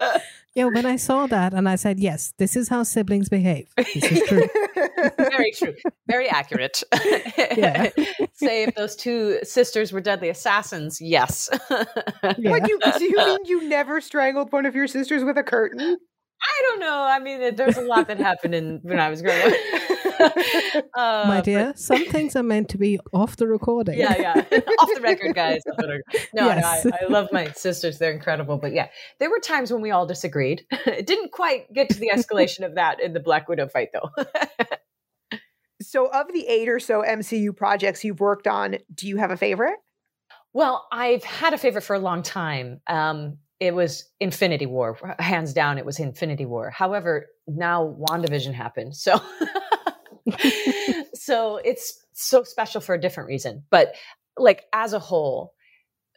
saying? Yeah, when I saw that and I said, yes, this is how siblings behave. This is true. Very true. Very accurate. Yeah. Say if those two sisters were deadly assassins, yes. Yeah. What you do you mean you never strangled one of your sisters with a curtain? I don't know. I mean, there's a lot that happened in when I was growing up. uh, My dear, some things are meant to be off the recording. Yeah, yeah, off the record, guys. No, yes. no I, I, love my sisters; they're incredible. But yeah, there were times when we all disagreed. it didn't quite get to the escalation of that in the Black Widow fight, though. so, of the eight or so MCU projects you've worked on, do you have a favorite? Well, I've had a favorite for a long time. Um, it was Infinity War. Hands down, it was Infinity War. However, now WandaVision happened. So so it's so special for a different reason. But like as a whole,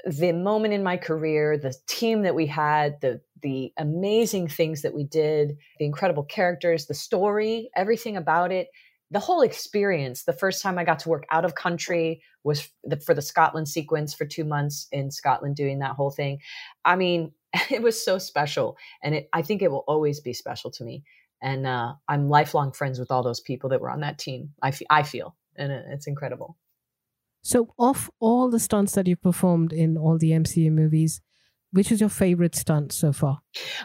the moment in my career, the team that we had, the the amazing things that we did, the incredible characters, the story, everything about it, the whole experience. The first time I got to work out of country was the, for the Scotland sequence for two months in Scotland, doing that whole thing. I mean, it was so special, and it, I think it will always be special to me. And uh, I'm lifelong friends with all those people that were on that team. I, f- I feel, and it's incredible. So, of all the stunts that you performed in all the MCU movies, which is your favorite stunt so far?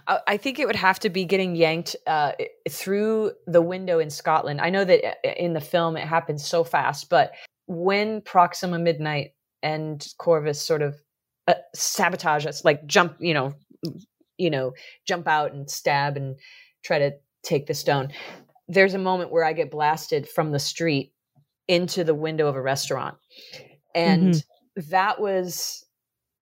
I think it would have to be getting yanked uh, through the window in Scotland. I know that uh, in the film it happens so fast, but when Proxima Midnight and Corvus sort of uh, sabotage us, like jump, you know, you know, jump out and stab and try to take the stone. There's a moment where I get blasted from the street into the window of a restaurant. And mm-hmm. that was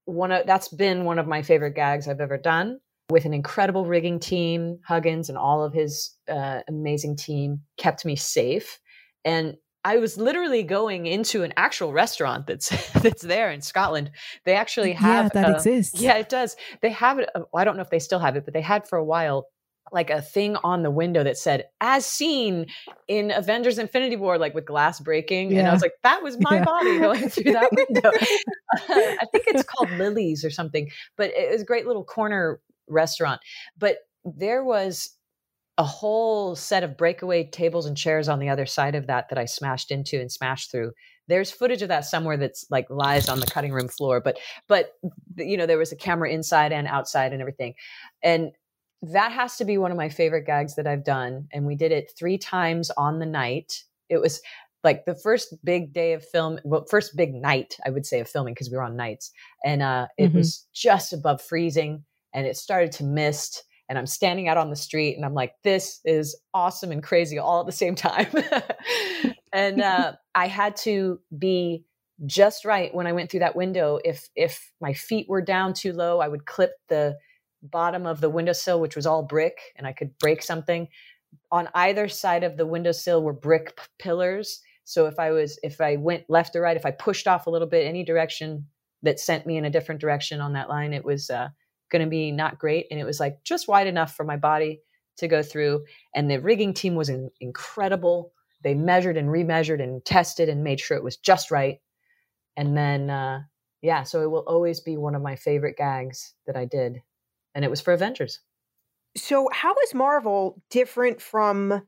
one of that's been one of my favorite gags I've ever done with an incredible rigging team. Huggins and all of his uh, amazing team kept me safe. And I was literally going into an actual restaurant that's that's there in Scotland. They actually have yeah, that exists. Yeah, it does. They have it. I don't know if they still have it, but they had for a while like a thing on the window that said as seen in avengers infinity war like with glass breaking yeah. and i was like that was my yeah. body going through that window uh, i think it's called lilies or something but it was a great little corner restaurant but there was a whole set of breakaway tables and chairs on the other side of that that I smashed into and smashed through. There's footage of that somewhere that's like lies on the cutting room floor, but but you know there was a camera inside and outside and everything, and that has to be one of my favorite gags that I've done. And we did it three times on the night. It was like the first big day of film, well, first big night I would say of filming because we were on nights, and uh, it mm-hmm. was just above freezing, and it started to mist and I'm standing out on the street and I'm like, this is awesome and crazy all at the same time. and uh, I had to be just right when I went through that window. If if my feet were down too low, I would clip the bottom of the windowsill, which was all brick, and I could break something. On either side of the windowsill were brick p- pillars. So if I was if I went left or right, if I pushed off a little bit, any direction that sent me in a different direction on that line, it was uh, going to be not great. And it was like just wide enough for my body to go through. And the rigging team was in, incredible. They measured and remeasured and tested and made sure it was just right. And then, uh, yeah, so it will always be one of my favorite gags that I did. And it was for Avengers. So, how is Marvel different from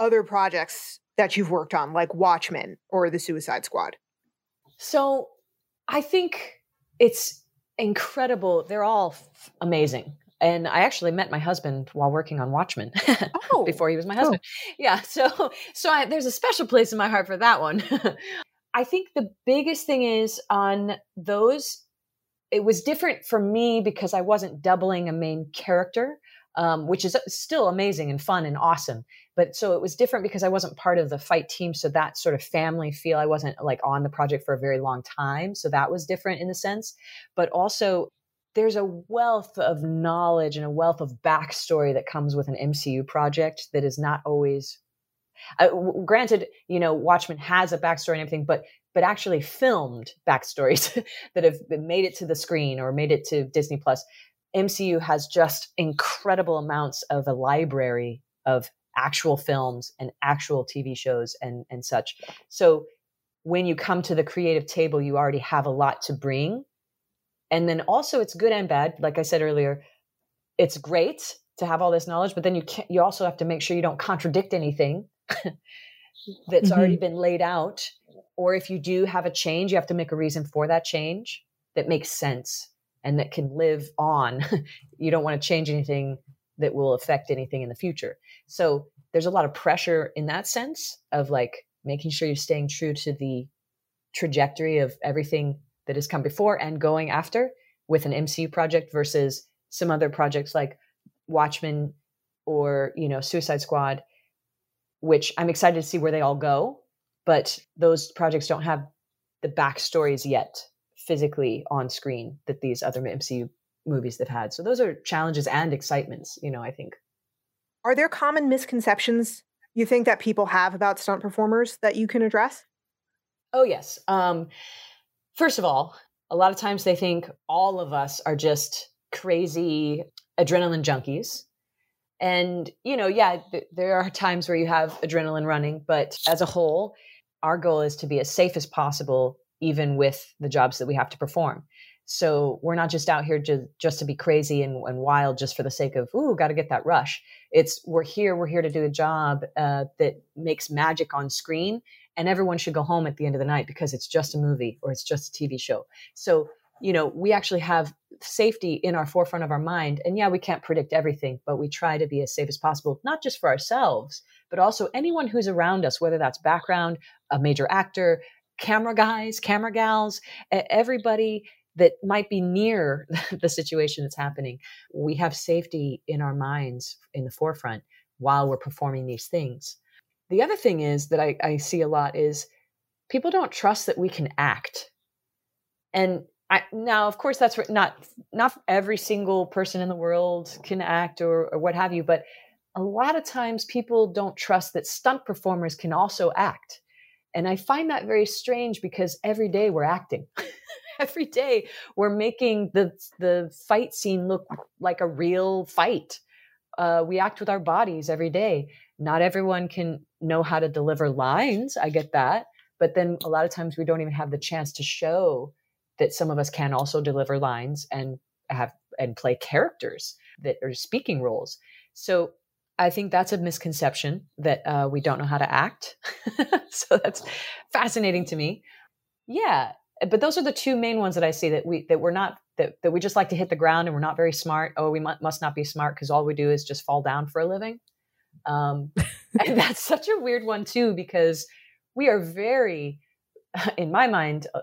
other projects that you've worked on, like Watchmen or The Suicide Squad? So, I think it's incredible. They're all f- amazing. And I actually met my husband while working on Watchmen oh, before he was my husband. Oh. Yeah. So, so I, there's a special place in my heart for that one. I think the biggest thing is on those, it was different for me because I wasn't doubling a main character um, which is still amazing and fun and awesome. But so it was different because I wasn't part of the fight team. So that sort of family feel, I wasn't like on the project for a very long time. So that was different in the sense. But also, there's a wealth of knowledge and a wealth of backstory that comes with an MCU project that is not always uh, granted, you know, Watchmen has a backstory and everything, but but actually filmed backstories that have made it to the screen or made it to Disney Plus. MCU has just incredible amounts of a library of actual films and actual TV shows and and such. So when you come to the creative table, you already have a lot to bring. And then also it's good and bad. Like I said earlier, it's great to have all this knowledge, but then you can't, you also have to make sure you don't contradict anything that's mm-hmm. already been laid out. Or if you do have a change, you have to make a reason for that change that makes sense and that can live on. you don't want to change anything that will affect anything in the future. So there's a lot of pressure in that sense of like making sure you're staying true to the trajectory of everything that has come before and going after with an MCU project versus some other projects like Watchmen or, you know, Suicide Squad which I'm excited to see where they all go. But those projects don't have the backstories yet physically on screen that these other MCU movies have had. So those are challenges and excitements, you know, I think. Are there common misconceptions you think that people have about stunt performers that you can address? Oh, yes. Um, first of all, a lot of times they think all of us are just crazy adrenaline junkies and, you know, yeah, th- there are times where you have adrenaline running, but as a whole, our goal is to be as safe as possible, even with the jobs that we have to perform. So we're not just out here to, just to be crazy and, and wild just for the sake of, ooh, got to get that rush. It's we're here, we're here to do a job uh, that makes magic on screen, and everyone should go home at the end of the night because it's just a movie or it's just a TV show. So you know, we actually have safety in our forefront of our mind. And yeah, we can't predict everything, but we try to be as safe as possible, not just for ourselves, but also anyone who's around us, whether that's background, a major actor, camera guys, camera gals, everybody that might be near the situation that's happening. We have safety in our minds in the forefront while we're performing these things. The other thing is that I, I see a lot is people don't trust that we can act. And I, now, of course, that's not not every single person in the world can act or, or what have you, but a lot of times people don't trust that stunt performers can also act, and I find that very strange because every day we're acting. every day we're making the the fight scene look like a real fight. Uh, we act with our bodies every day. Not everyone can know how to deliver lines. I get that, but then a lot of times we don't even have the chance to show that some of us can also deliver lines and have and play characters that are speaking roles. So I think that's a misconception that uh, we don't know how to act. so that's fascinating to me. Yeah, but those are the two main ones that I see that we that we're not that that we just like to hit the ground and we're not very smart. Oh, we must must not be smart because all we do is just fall down for a living. Um, and that's such a weird one too because we are very, in my mind, uh,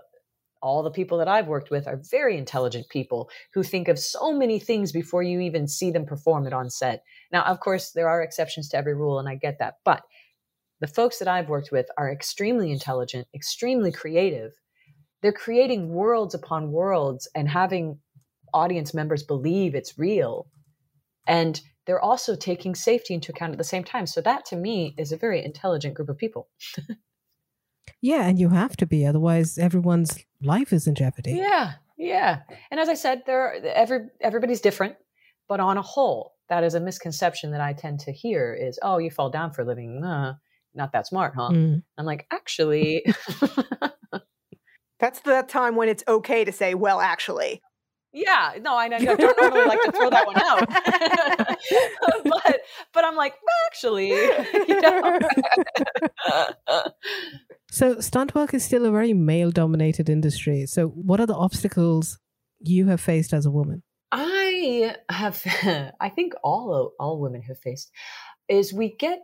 all the people that I've worked with are very intelligent people who think of so many things before you even see them perform it on set. Now, of course, there are exceptions to every rule, and I get that. But the folks that I've worked with are extremely intelligent, extremely creative. They're creating worlds upon worlds and having audience members believe it's real. And they're also taking safety into account at the same time. So, that to me is a very intelligent group of people. Yeah, and you have to be, otherwise everyone's life is in jeopardy. Yeah, yeah. And as I said, there are, every everybody's different, but on a whole, that is a misconception that I tend to hear is, oh, you fall down for a living. Uh, not that smart, huh? Mm. I'm like, actually. That's the time when it's okay to say, well, actually. Yeah, no, I, I don't normally like to throw that one out, but but I'm like, well, actually, you know. So, stunt work is still a very male dominated industry. So, what are the obstacles you have faced as a woman? I have, I think all, all women have faced is we get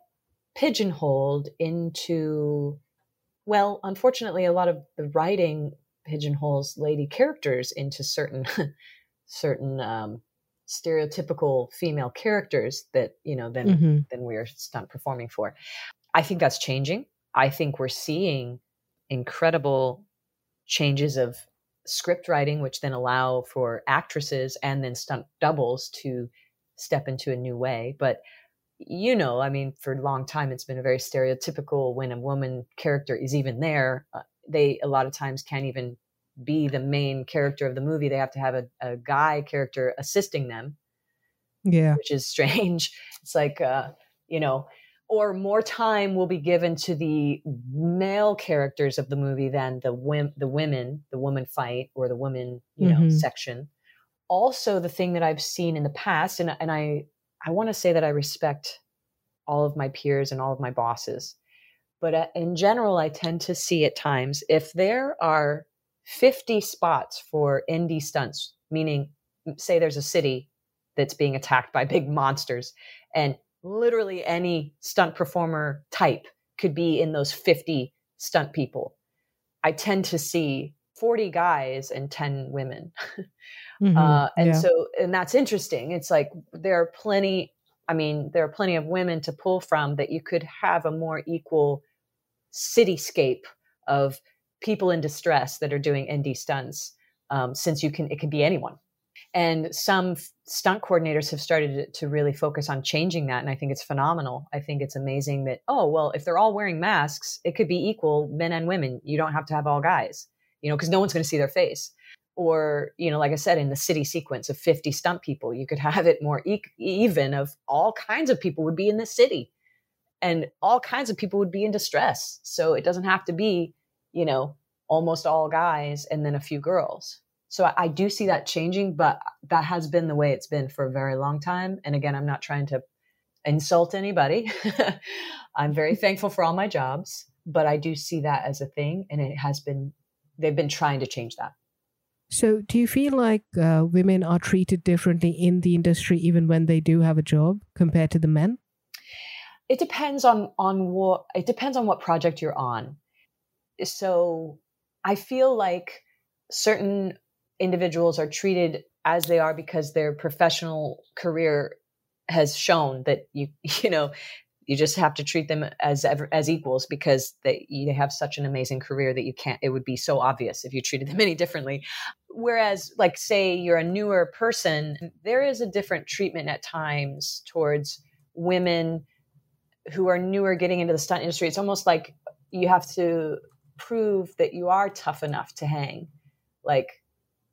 pigeonholed into, well, unfortunately, a lot of the writing pigeonholes lady characters into certain, certain, um, stereotypical female characters that you know then mm-hmm. then we're stunt performing for i think that's changing I think we're seeing incredible changes of script writing, which then allow for actresses and then stunt doubles to step into a new way. But you know, I mean, for a long time, it's been a very stereotypical when a woman character is even there. Uh, they a lot of times can't even be the main character of the movie. They have to have a, a guy character assisting them. Yeah. Which is strange. It's like, uh, you know, or more time will be given to the male characters of the movie than the wim- the women, the woman fight or the woman, you know, mm-hmm. section. Also, the thing that I've seen in the past, and and I I want to say that I respect all of my peers and all of my bosses, but uh, in general, I tend to see at times if there are 50 spots for ND stunts, meaning say there's a city that's being attacked by big monsters and literally any stunt performer type could be in those 50 stunt people. I tend to see 40 guys and 10 women. Mm-hmm. Uh, and yeah. so, and that's interesting. It's like there are plenty, I mean, there are plenty of women to pull from that you could have a more equal cityscape of people in distress that are doing ND stunts um, since you can, it can be anyone and some stunt coordinators have started to really focus on changing that. And I think it's phenomenal. I think it's amazing that, oh, well, if they're all wearing masks, it could be equal men and women. You don't have to have all guys, you know, because no one's going to see their face. Or, you know, like I said, in the city sequence of 50 stunt people, you could have it more e- even of all kinds of people would be in the city and all kinds of people would be in distress. So it doesn't have to be, you know, almost all guys and then a few girls. So I, I do see that changing, but that has been the way it's been for a very long time. And again, I'm not trying to insult anybody. I'm very thankful for all my jobs, but I do see that as a thing, and it has been. They've been trying to change that. So, do you feel like uh, women are treated differently in the industry, even when they do have a job, compared to the men? It depends on on what it depends on what project you're on. So, I feel like certain individuals are treated as they are because their professional career has shown that you you know you just have to treat them as ever, as equals because they they have such an amazing career that you can't it would be so obvious if you treated them any differently. Whereas like say you're a newer person there is a different treatment at times towards women who are newer getting into the stunt industry. It's almost like you have to prove that you are tough enough to hang. Like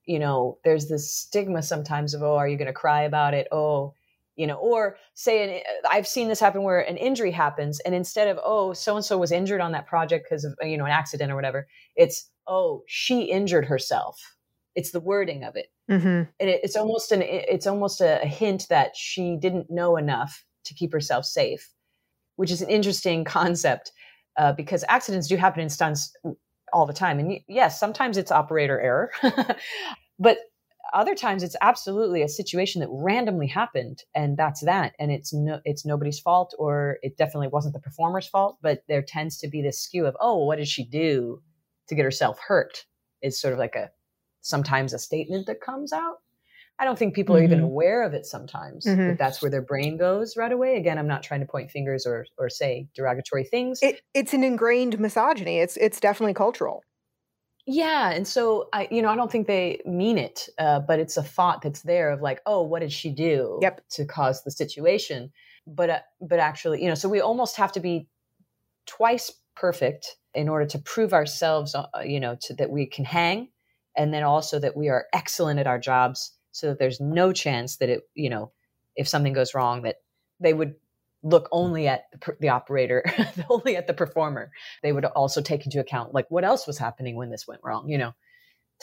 you know, there's this stigma sometimes of, oh, are you going to cry about it? Oh, you know, or say, an, I've seen this happen where an injury happens, and instead of, oh, so and so was injured on that project because of, you know, an accident or whatever, it's, oh, she injured herself. It's the wording of it, mm-hmm. and it, it's almost an, it's almost a, a hint that she didn't know enough to keep herself safe, which is an interesting concept uh, because accidents do happen in stunts all the time. And yes, sometimes it's operator error, but other times it's absolutely a situation that randomly happened and that's that. And it's no it's nobody's fault or it definitely wasn't the performer's fault but there tends to be this skew of oh what did she do to get herself hurt? Is sort of like a sometimes a statement that comes out I don't think people mm-hmm. are even mm-hmm. aware of it sometimes. Mm-hmm. But that's where their brain goes right away. Again, I'm not trying to point fingers or or say derogatory things. It, it's an ingrained misogyny. It's it's definitely cultural. Yeah, and so I, you know, I don't think they mean it, uh, but it's a thought that's there of like, oh, what did she do yep. to cause the situation? But uh, but actually, you know, so we almost have to be twice perfect in order to prove ourselves, uh, you know, to, that we can hang, and then also that we are excellent at our jobs so that there's no chance that it, you know, if something goes wrong, that they would look only at the, the operator, only at the performer. They would also take into account like what else was happening when this went wrong, you know,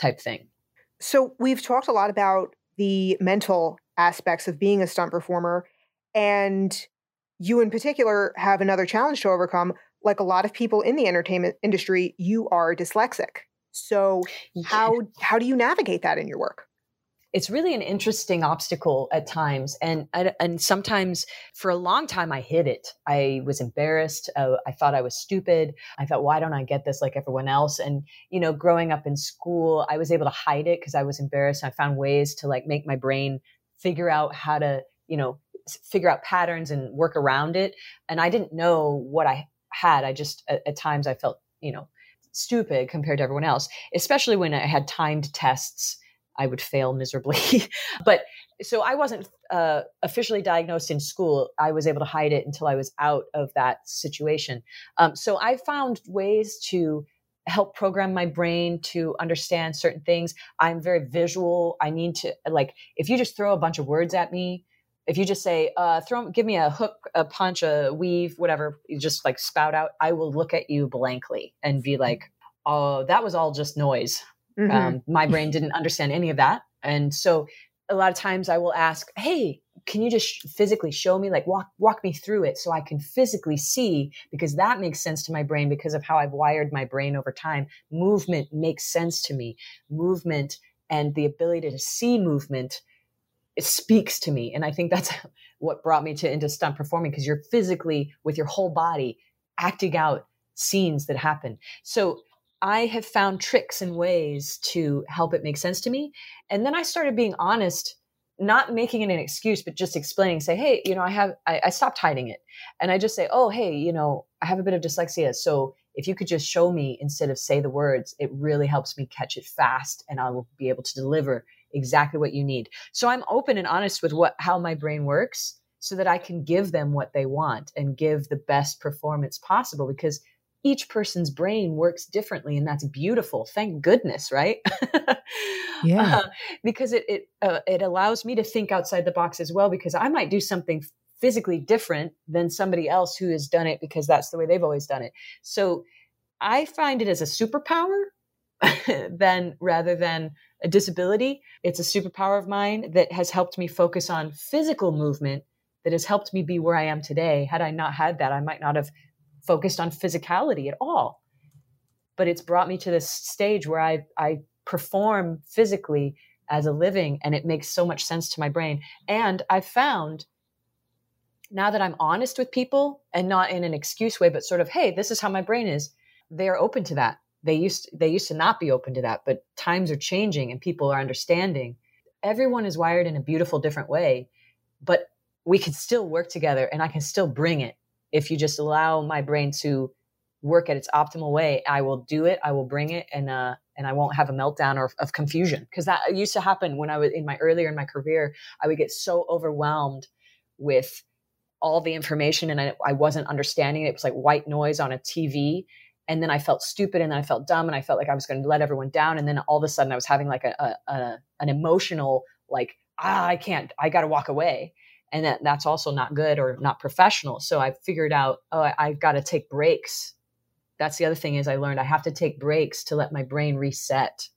type thing. So we've talked a lot about the mental aspects of being a stunt performer, and you in particular have another challenge to overcome. Like a lot of people in the entertainment industry, you are dyslexic. So how how do you navigate that in your work? It's really an interesting obstacle at times. And and sometimes for a long time i hid it. I was embarrassed. Uh, i thought i was stupid. I thought why don't i get this like everyone else? And you know growing up in school i was able to hide it because i was embarrassed. I found ways to like make my brain figure out how to you know figure out patterns and work around it. And i didn't know what i had. I just at, at times i felt you know stupid compared to everyone else, especially when I had timed tests. I would fail miserably. but so I wasn't uh, officially diagnosed in school. I was able to hide it until I was out of that situation. Um, so I found ways to help program my brain to understand certain things. I'm very visual. I need to like if you just throw a bunch of words at me, if you just say uh, throw give me a hook, a punch, a weave, whatever, you just like spout out, I will look at you blankly and be like, "Oh, that was all just noise." Mm-hmm. Um, my brain didn't understand any of that, and so a lot of times I will ask, "Hey, can you just physically show me like walk walk me through it so i can physically see? Because that makes sense to my brain because of how i've wired my brain over time. Movement makes sense to me. Movement and the ability to see movement it speaks to me. And i think that's what brought me to into stunt performing because you're physically with your whole body acting out scenes that happen. So i have found tricks and ways to help it make sense to me and then i started being honest not making it an excuse, but just explaining, say, hey, you know, I have, I, I, stopped hiding it. And I just say, oh, hey, you know, I have a bit of dyslexia. So if you could just show me instead of say the words, it really helps me catch it fast and I will be able to deliver exactly what you need. So I'm open and honest with what, how my brain works so that I can give them what they want and give the best performance possible because each person's brain works differently and that's beautiful. Thank goodness right? Yeah. Uh, because it it uh, it allows me to think outside the box as well because i might do something physically different than somebody else who has done it because that's the way they've always done it. So i find it as a superpower than rather than a disability. It's a superpower of mine that has helped me focus on physical movement that has helped me be where i am today. Had i not had that i might not have focused on physicality at all. But it's brought me to this stage where I, I perform physically as a living and it makes so much sense to my brain. And I found now that I'm honest with people and not in an excuse way, but sort of, hey, this is how my brain is, they're open to that. They used they used to not be open to that, but times are changing and people are understanding. Everyone is wired in a beautiful different way, but we can still work together and I can still bring it if you just allow my brain to work at its optimal way, I will do it. I will bring it, and uh, and I won't have a meltdown or of confusion because that used to happen when I was in my earlier in my career. I would get so overwhelmed with all the information, and I, I wasn't understanding it. It was like white noise on a TV, and then I felt stupid, and I felt dumb, and I felt like I was going to let everyone down, and then all of a sudden I was having like a, a, a an emotional like ah, I can't, I got to walk away and that that's also not good or not professional. So i figured out oh I, i've got to take breaks. That's the other thing is i learned i have to take breaks to let my brain reset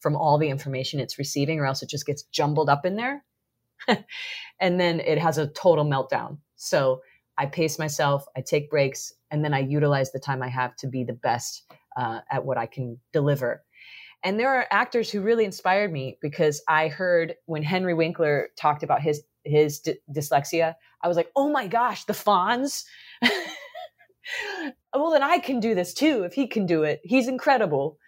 from all the information it's receiving or else it just gets jumbled up in there. And then it has a total meltdown. So i pace myself i take breaks and then i utilize the time i have to be the best uh, at what i can deliver. And there are actors who really inspired me because I heard when Henry Winkler talked about his his d- dyslexia, I was like, oh my gosh, the Fonz. well, then I can do this too. If he can do it, he's incredible.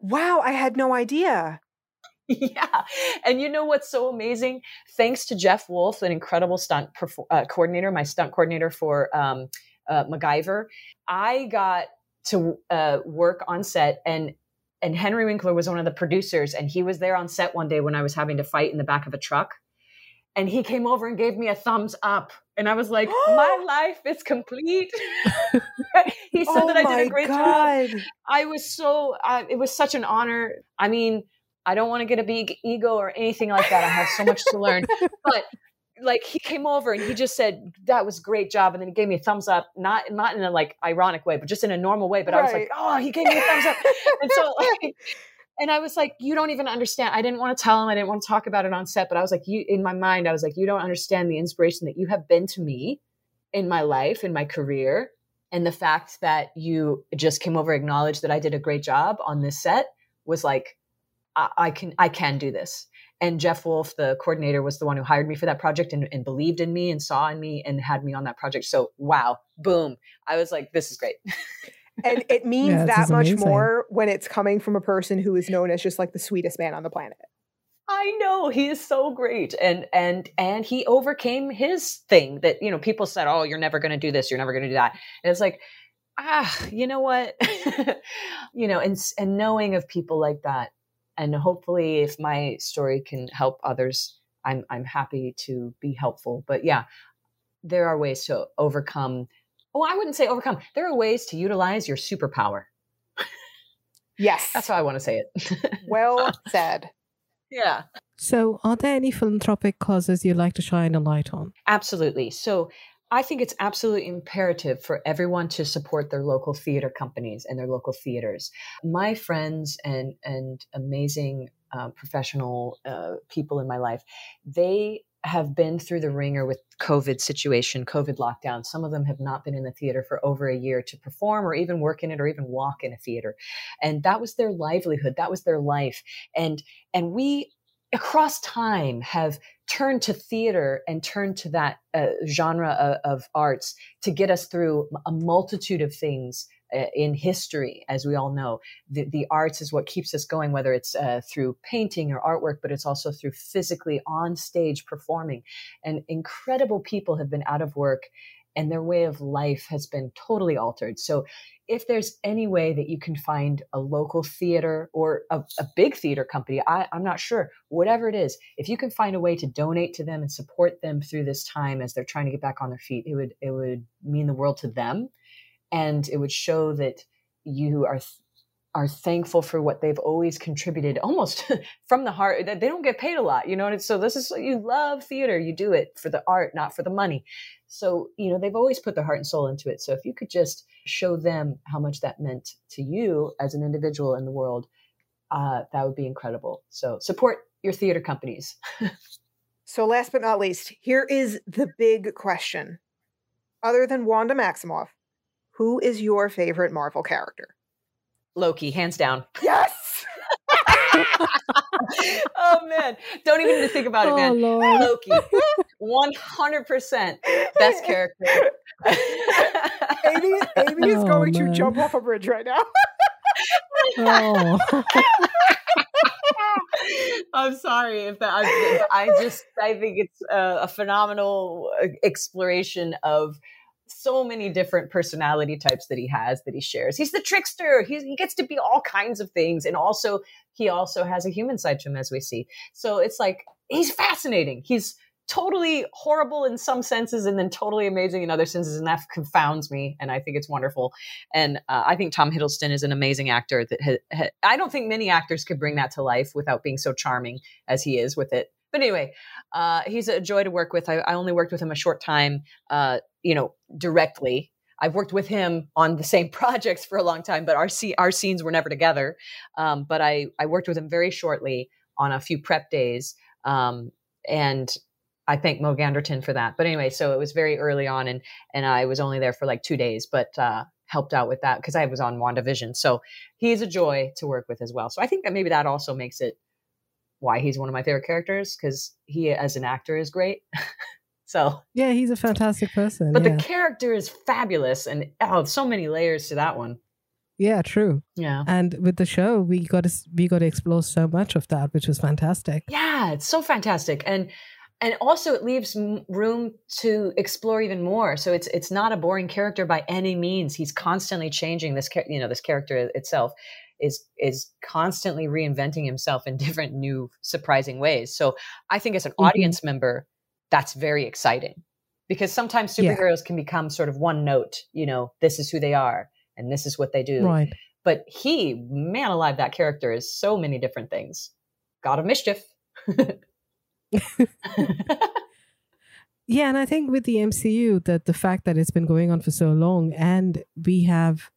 Wow, I had no idea. yeah. And you know what's so amazing? Thanks to Jeff Wolf, an incredible stunt perfor- uh, coordinator, my stunt coordinator for um, uh, MacGyver, I got to uh, work on set and and Henry Winkler was one of the producers and he was there on set one day when I was having to fight in the back of a truck and he came over and gave me a thumbs up. And i was like my life is complete. He said oh that i did a great God. job i was so uh, it was such an honor. I mean i don't want to get a big ego or anything like that. I have so much to learn. But like he came over and he just said that was great job. And then he gave me a thumbs up not not in a like ironic way but just in a normal way but right. i was like oh he gave me a thumbs up. And so like, and I was like, you don't even understand. I didn't want to tell him. I didn't want to talk about it on set, but I was like, you, in my mind, I was like, you don't understand the inspiration that you have been to me in my life, in my career. And the fact that you just came over, acknowledged that I did a great job on this set was like, I, I can, I can do this. And Jeff Wolf, the coordinator, was the one who hired me for that project and, and believed in me and saw in me and had me on that project. So, wow, boom. I was like, this is great. and it means yeah, that much amazing. more when it's coming from a person who is known as just like the sweetest man on the planet. I know he is so great, and and and he overcame his thing that you know people said, "Oh, you're never going to do this, you're never going to do that," and it's like ah, you know what? you know, and and knowing of people like that, and hopefully, if my story can help others, I'm I'm happy to be helpful. But yeah, there are ways to overcome. Oh, I wouldn't say overcome. There are ways to utilize your superpower. Yes, that's how I want to say it. well said. Yeah. So, are there any philanthropic causes you'd like to shine a light on? Absolutely. So, I think it's absolutely imperative for everyone to support their local theater companies and their local theaters. My friends and and amazing uh, professional uh, people in my life, they have been through the ringer with COVID situation, COVID lockdown. Some of them have not been in the theater for over a year to perform or even work in it or even walk in a theater. And that was their livelihood. That was their life. And, and we across time have turned to theater and turned to that uh, genre of, of, arts to get us through a multitude of things in history as we all know the, the arts is what keeps us going whether it's uh, through painting or artwork but it's also through physically on stage performing and incredible people have been out of work and their way of life has been totally altered. So, if there's any way that you can find a local theater or a, a big theater company, I, I'm not sure, whatever it is, if you can find a way to donate to them and support them through this time as they're trying to get back on their feet, it would it would mean the world to them, and it would show that you are are thankful for what they've always contributed almost from the heart that they don't get paid a lot you know and so this is you love theater you do it for the art not for the money. So you know they've always put their heart and soul into it so if you could just show them how much that meant to you as an individual in the world uh, that would be incredible. So support your theater companies. So last but not least here is the big question. Other than wanda maximoff who is your favorite marvel character Loki, hands down. Yes. oh man, don't even need to think about it, man. Oh, Loki, one hundred percent best character. Amy, Amy is oh, going man. to jump off a bridge right now. oh. I'm sorry if that. I, I, just I think it's a, a phenomenal uh, exploration of so many different personality types that he has that he shares. He's the trickster. He's, he gets to be all kinds of things. And also, he also has a human side to him, as we see. So it's like, he's fascinating. He's totally horrible in some senses and then totally amazing in other senses. And that confounds me. And I think it's wonderful. And uh, I think Tom Hiddleston is an amazing actor that ha- ha- I don't think many actors could bring that to life without being so charming as he is with it. But anyway, uh, he's a joy to work with. I, I, only worked with him a short time, uh, you know, directly. I've worked with him on the same projects for a long time, but our our scenes were never together. Um, but I I worked with him very shortly on a few prep days, um, and I thank Mo Ganderton for that. But anyway, so it was very early on, and and I was only there for like two days, but uh, helped out with that because I was on WandaVision. So he's a joy to work with as well. So I think that maybe that also makes it why he's one of my favorite characters because he as an actor is great. so yeah, he's a fantastic person. But yeah. the character is fabulous, and oh, so many layers to that one. Yeah, true. Yeah, and with the show, we got to we got to explore so much of that, which was fantastic. Yeah, it's so fantastic, and and also it leaves room to explore even more. So it's it's not a boring character by any means. He's constantly changing this, you know, this character itself is is constantly reinventing himself in different new surprising ways so i think as an mm-hmm. audience member that's very exciting. Because sometimes superheroes yeah. can become sort of one note you know this is who they are and this is what they do. Right. But he man alive that character is so many different things. God of mischief. Yeah and i think with the mcu that the fact that it's been going on for so long and we have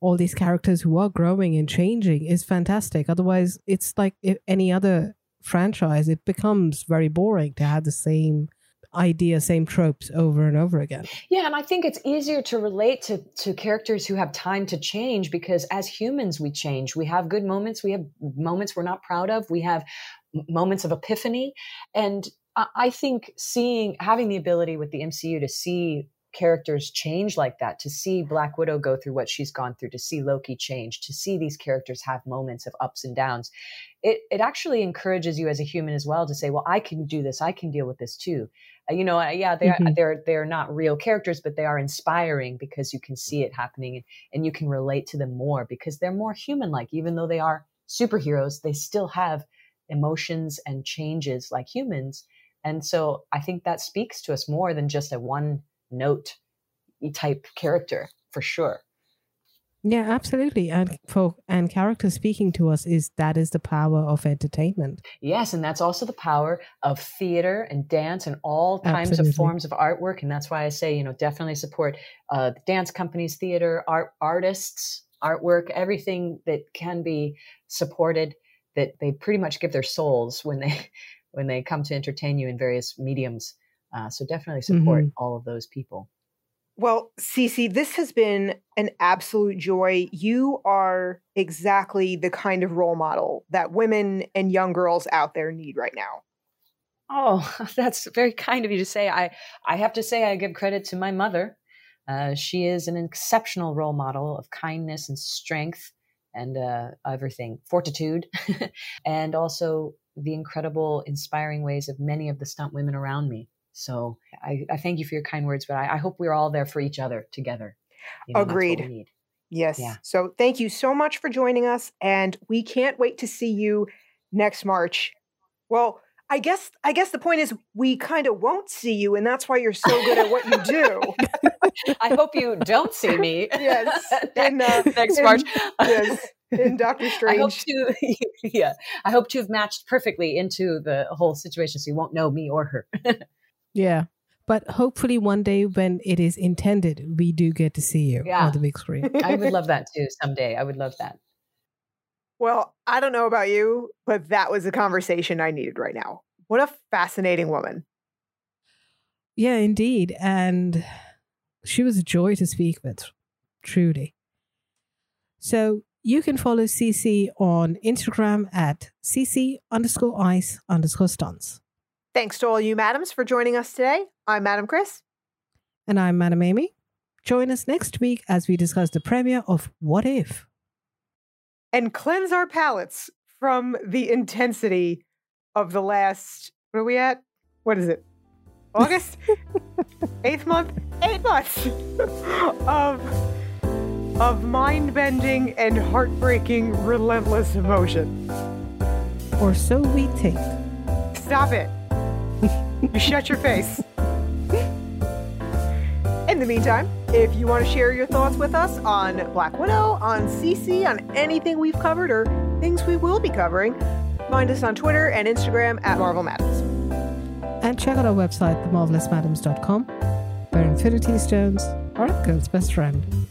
all these characters who are growing and changing is fantastic. Otherwise, it's like any other franchise, it becomes very boring to have the same idea, same tropes over and over again. Yeah, and I think it's easier to relate to to characters who have time to change because as humans we change. We have good moments, we have moments we're not proud of, we have moments of epiphany, and I think seeing having the ability with the MCU to see characters change like that, to see Black Widow go through what she's gone through, to see Loki change, to see these characters have moments of ups and downs, it, it actually encourages you as a human as well to say, well, I can do this. I can deal with this too. Uh, you know, uh, yeah, they're, mm-hmm. they're, they're not real characters, but they are inspiring because you can see it happening and, and you can relate to them more because they're more human like, even though they are superheroes, they still have emotions and changes like humans. And so I think that speaks to us more than just a one note type character for sure. Yeah, absolutely. And for and character speaking to us is that is the power of entertainment. Yes, and that's also the power of theater and dance and all kinds absolutely. of forms of artwork. And that's why I say, you know, definitely support uh, dance companies, theater, art artists, artwork, everything that can be supported. That they pretty much give their souls when they when they come to entertain you in various mediums. Uh, so definitely support mm-hmm. all of those people. Well, CC, this has been an absolute joy. You are exactly the kind of role model that women and young girls out there need right now. Oh, that's very kind of you to say. I, I have to say, I give credit to my mother. Uh, she is an exceptional role model of kindness and strength and uh, everything, fortitude, and also the incredible, inspiring ways of many of the stunt women around me. So I, I thank you for your kind words, but I, I, hope we're all there for each other together. You know, Agreed. Yes. Yeah. So thank you so much for joining us. And we can't wait to see you next March. Well, I guess I guess the point is we kind of won't see you, and that's why you're so good at what you do. I hope you don't see me. yes, in, uh, next March. yes, in Doctor Strange. I hope to, yeah, I hope to have matched perfectly into the whole situation, so you won't know me or her. Yeah. But hopefully one day when it is intended, we do get to see you yeah. on the big screen. I would love that too someday. I would love that. Well, I don't know about you, but that was a conversation I needed right now. What a fascinating woman. Yeah, indeed. And she was a joy to speak with, truly. So you can follow CC on Instagram at CC underscore ice underscore stunts. Thanks to all you madams for joining us today. I'm Madam Chris. And I'm Madam Amy. Join us next week as we discuss the premiere of What If? And cleanse our palates from the intensity of the last, what are we at? What is it? August? Eighth month? Eight months of, of mind bending and heartbreaking, relentless emotion. Or so we think. Stop it. You shut your face. In the meantime, if you want to share your thoughts with us on Black Widow, on CC, on anything we've covered or things we will be covering, find us on Twitter and Instagram at Marvel Madams. And check out our website, themarvelousmadames.com, where Infinity Stones are a girl's best friend.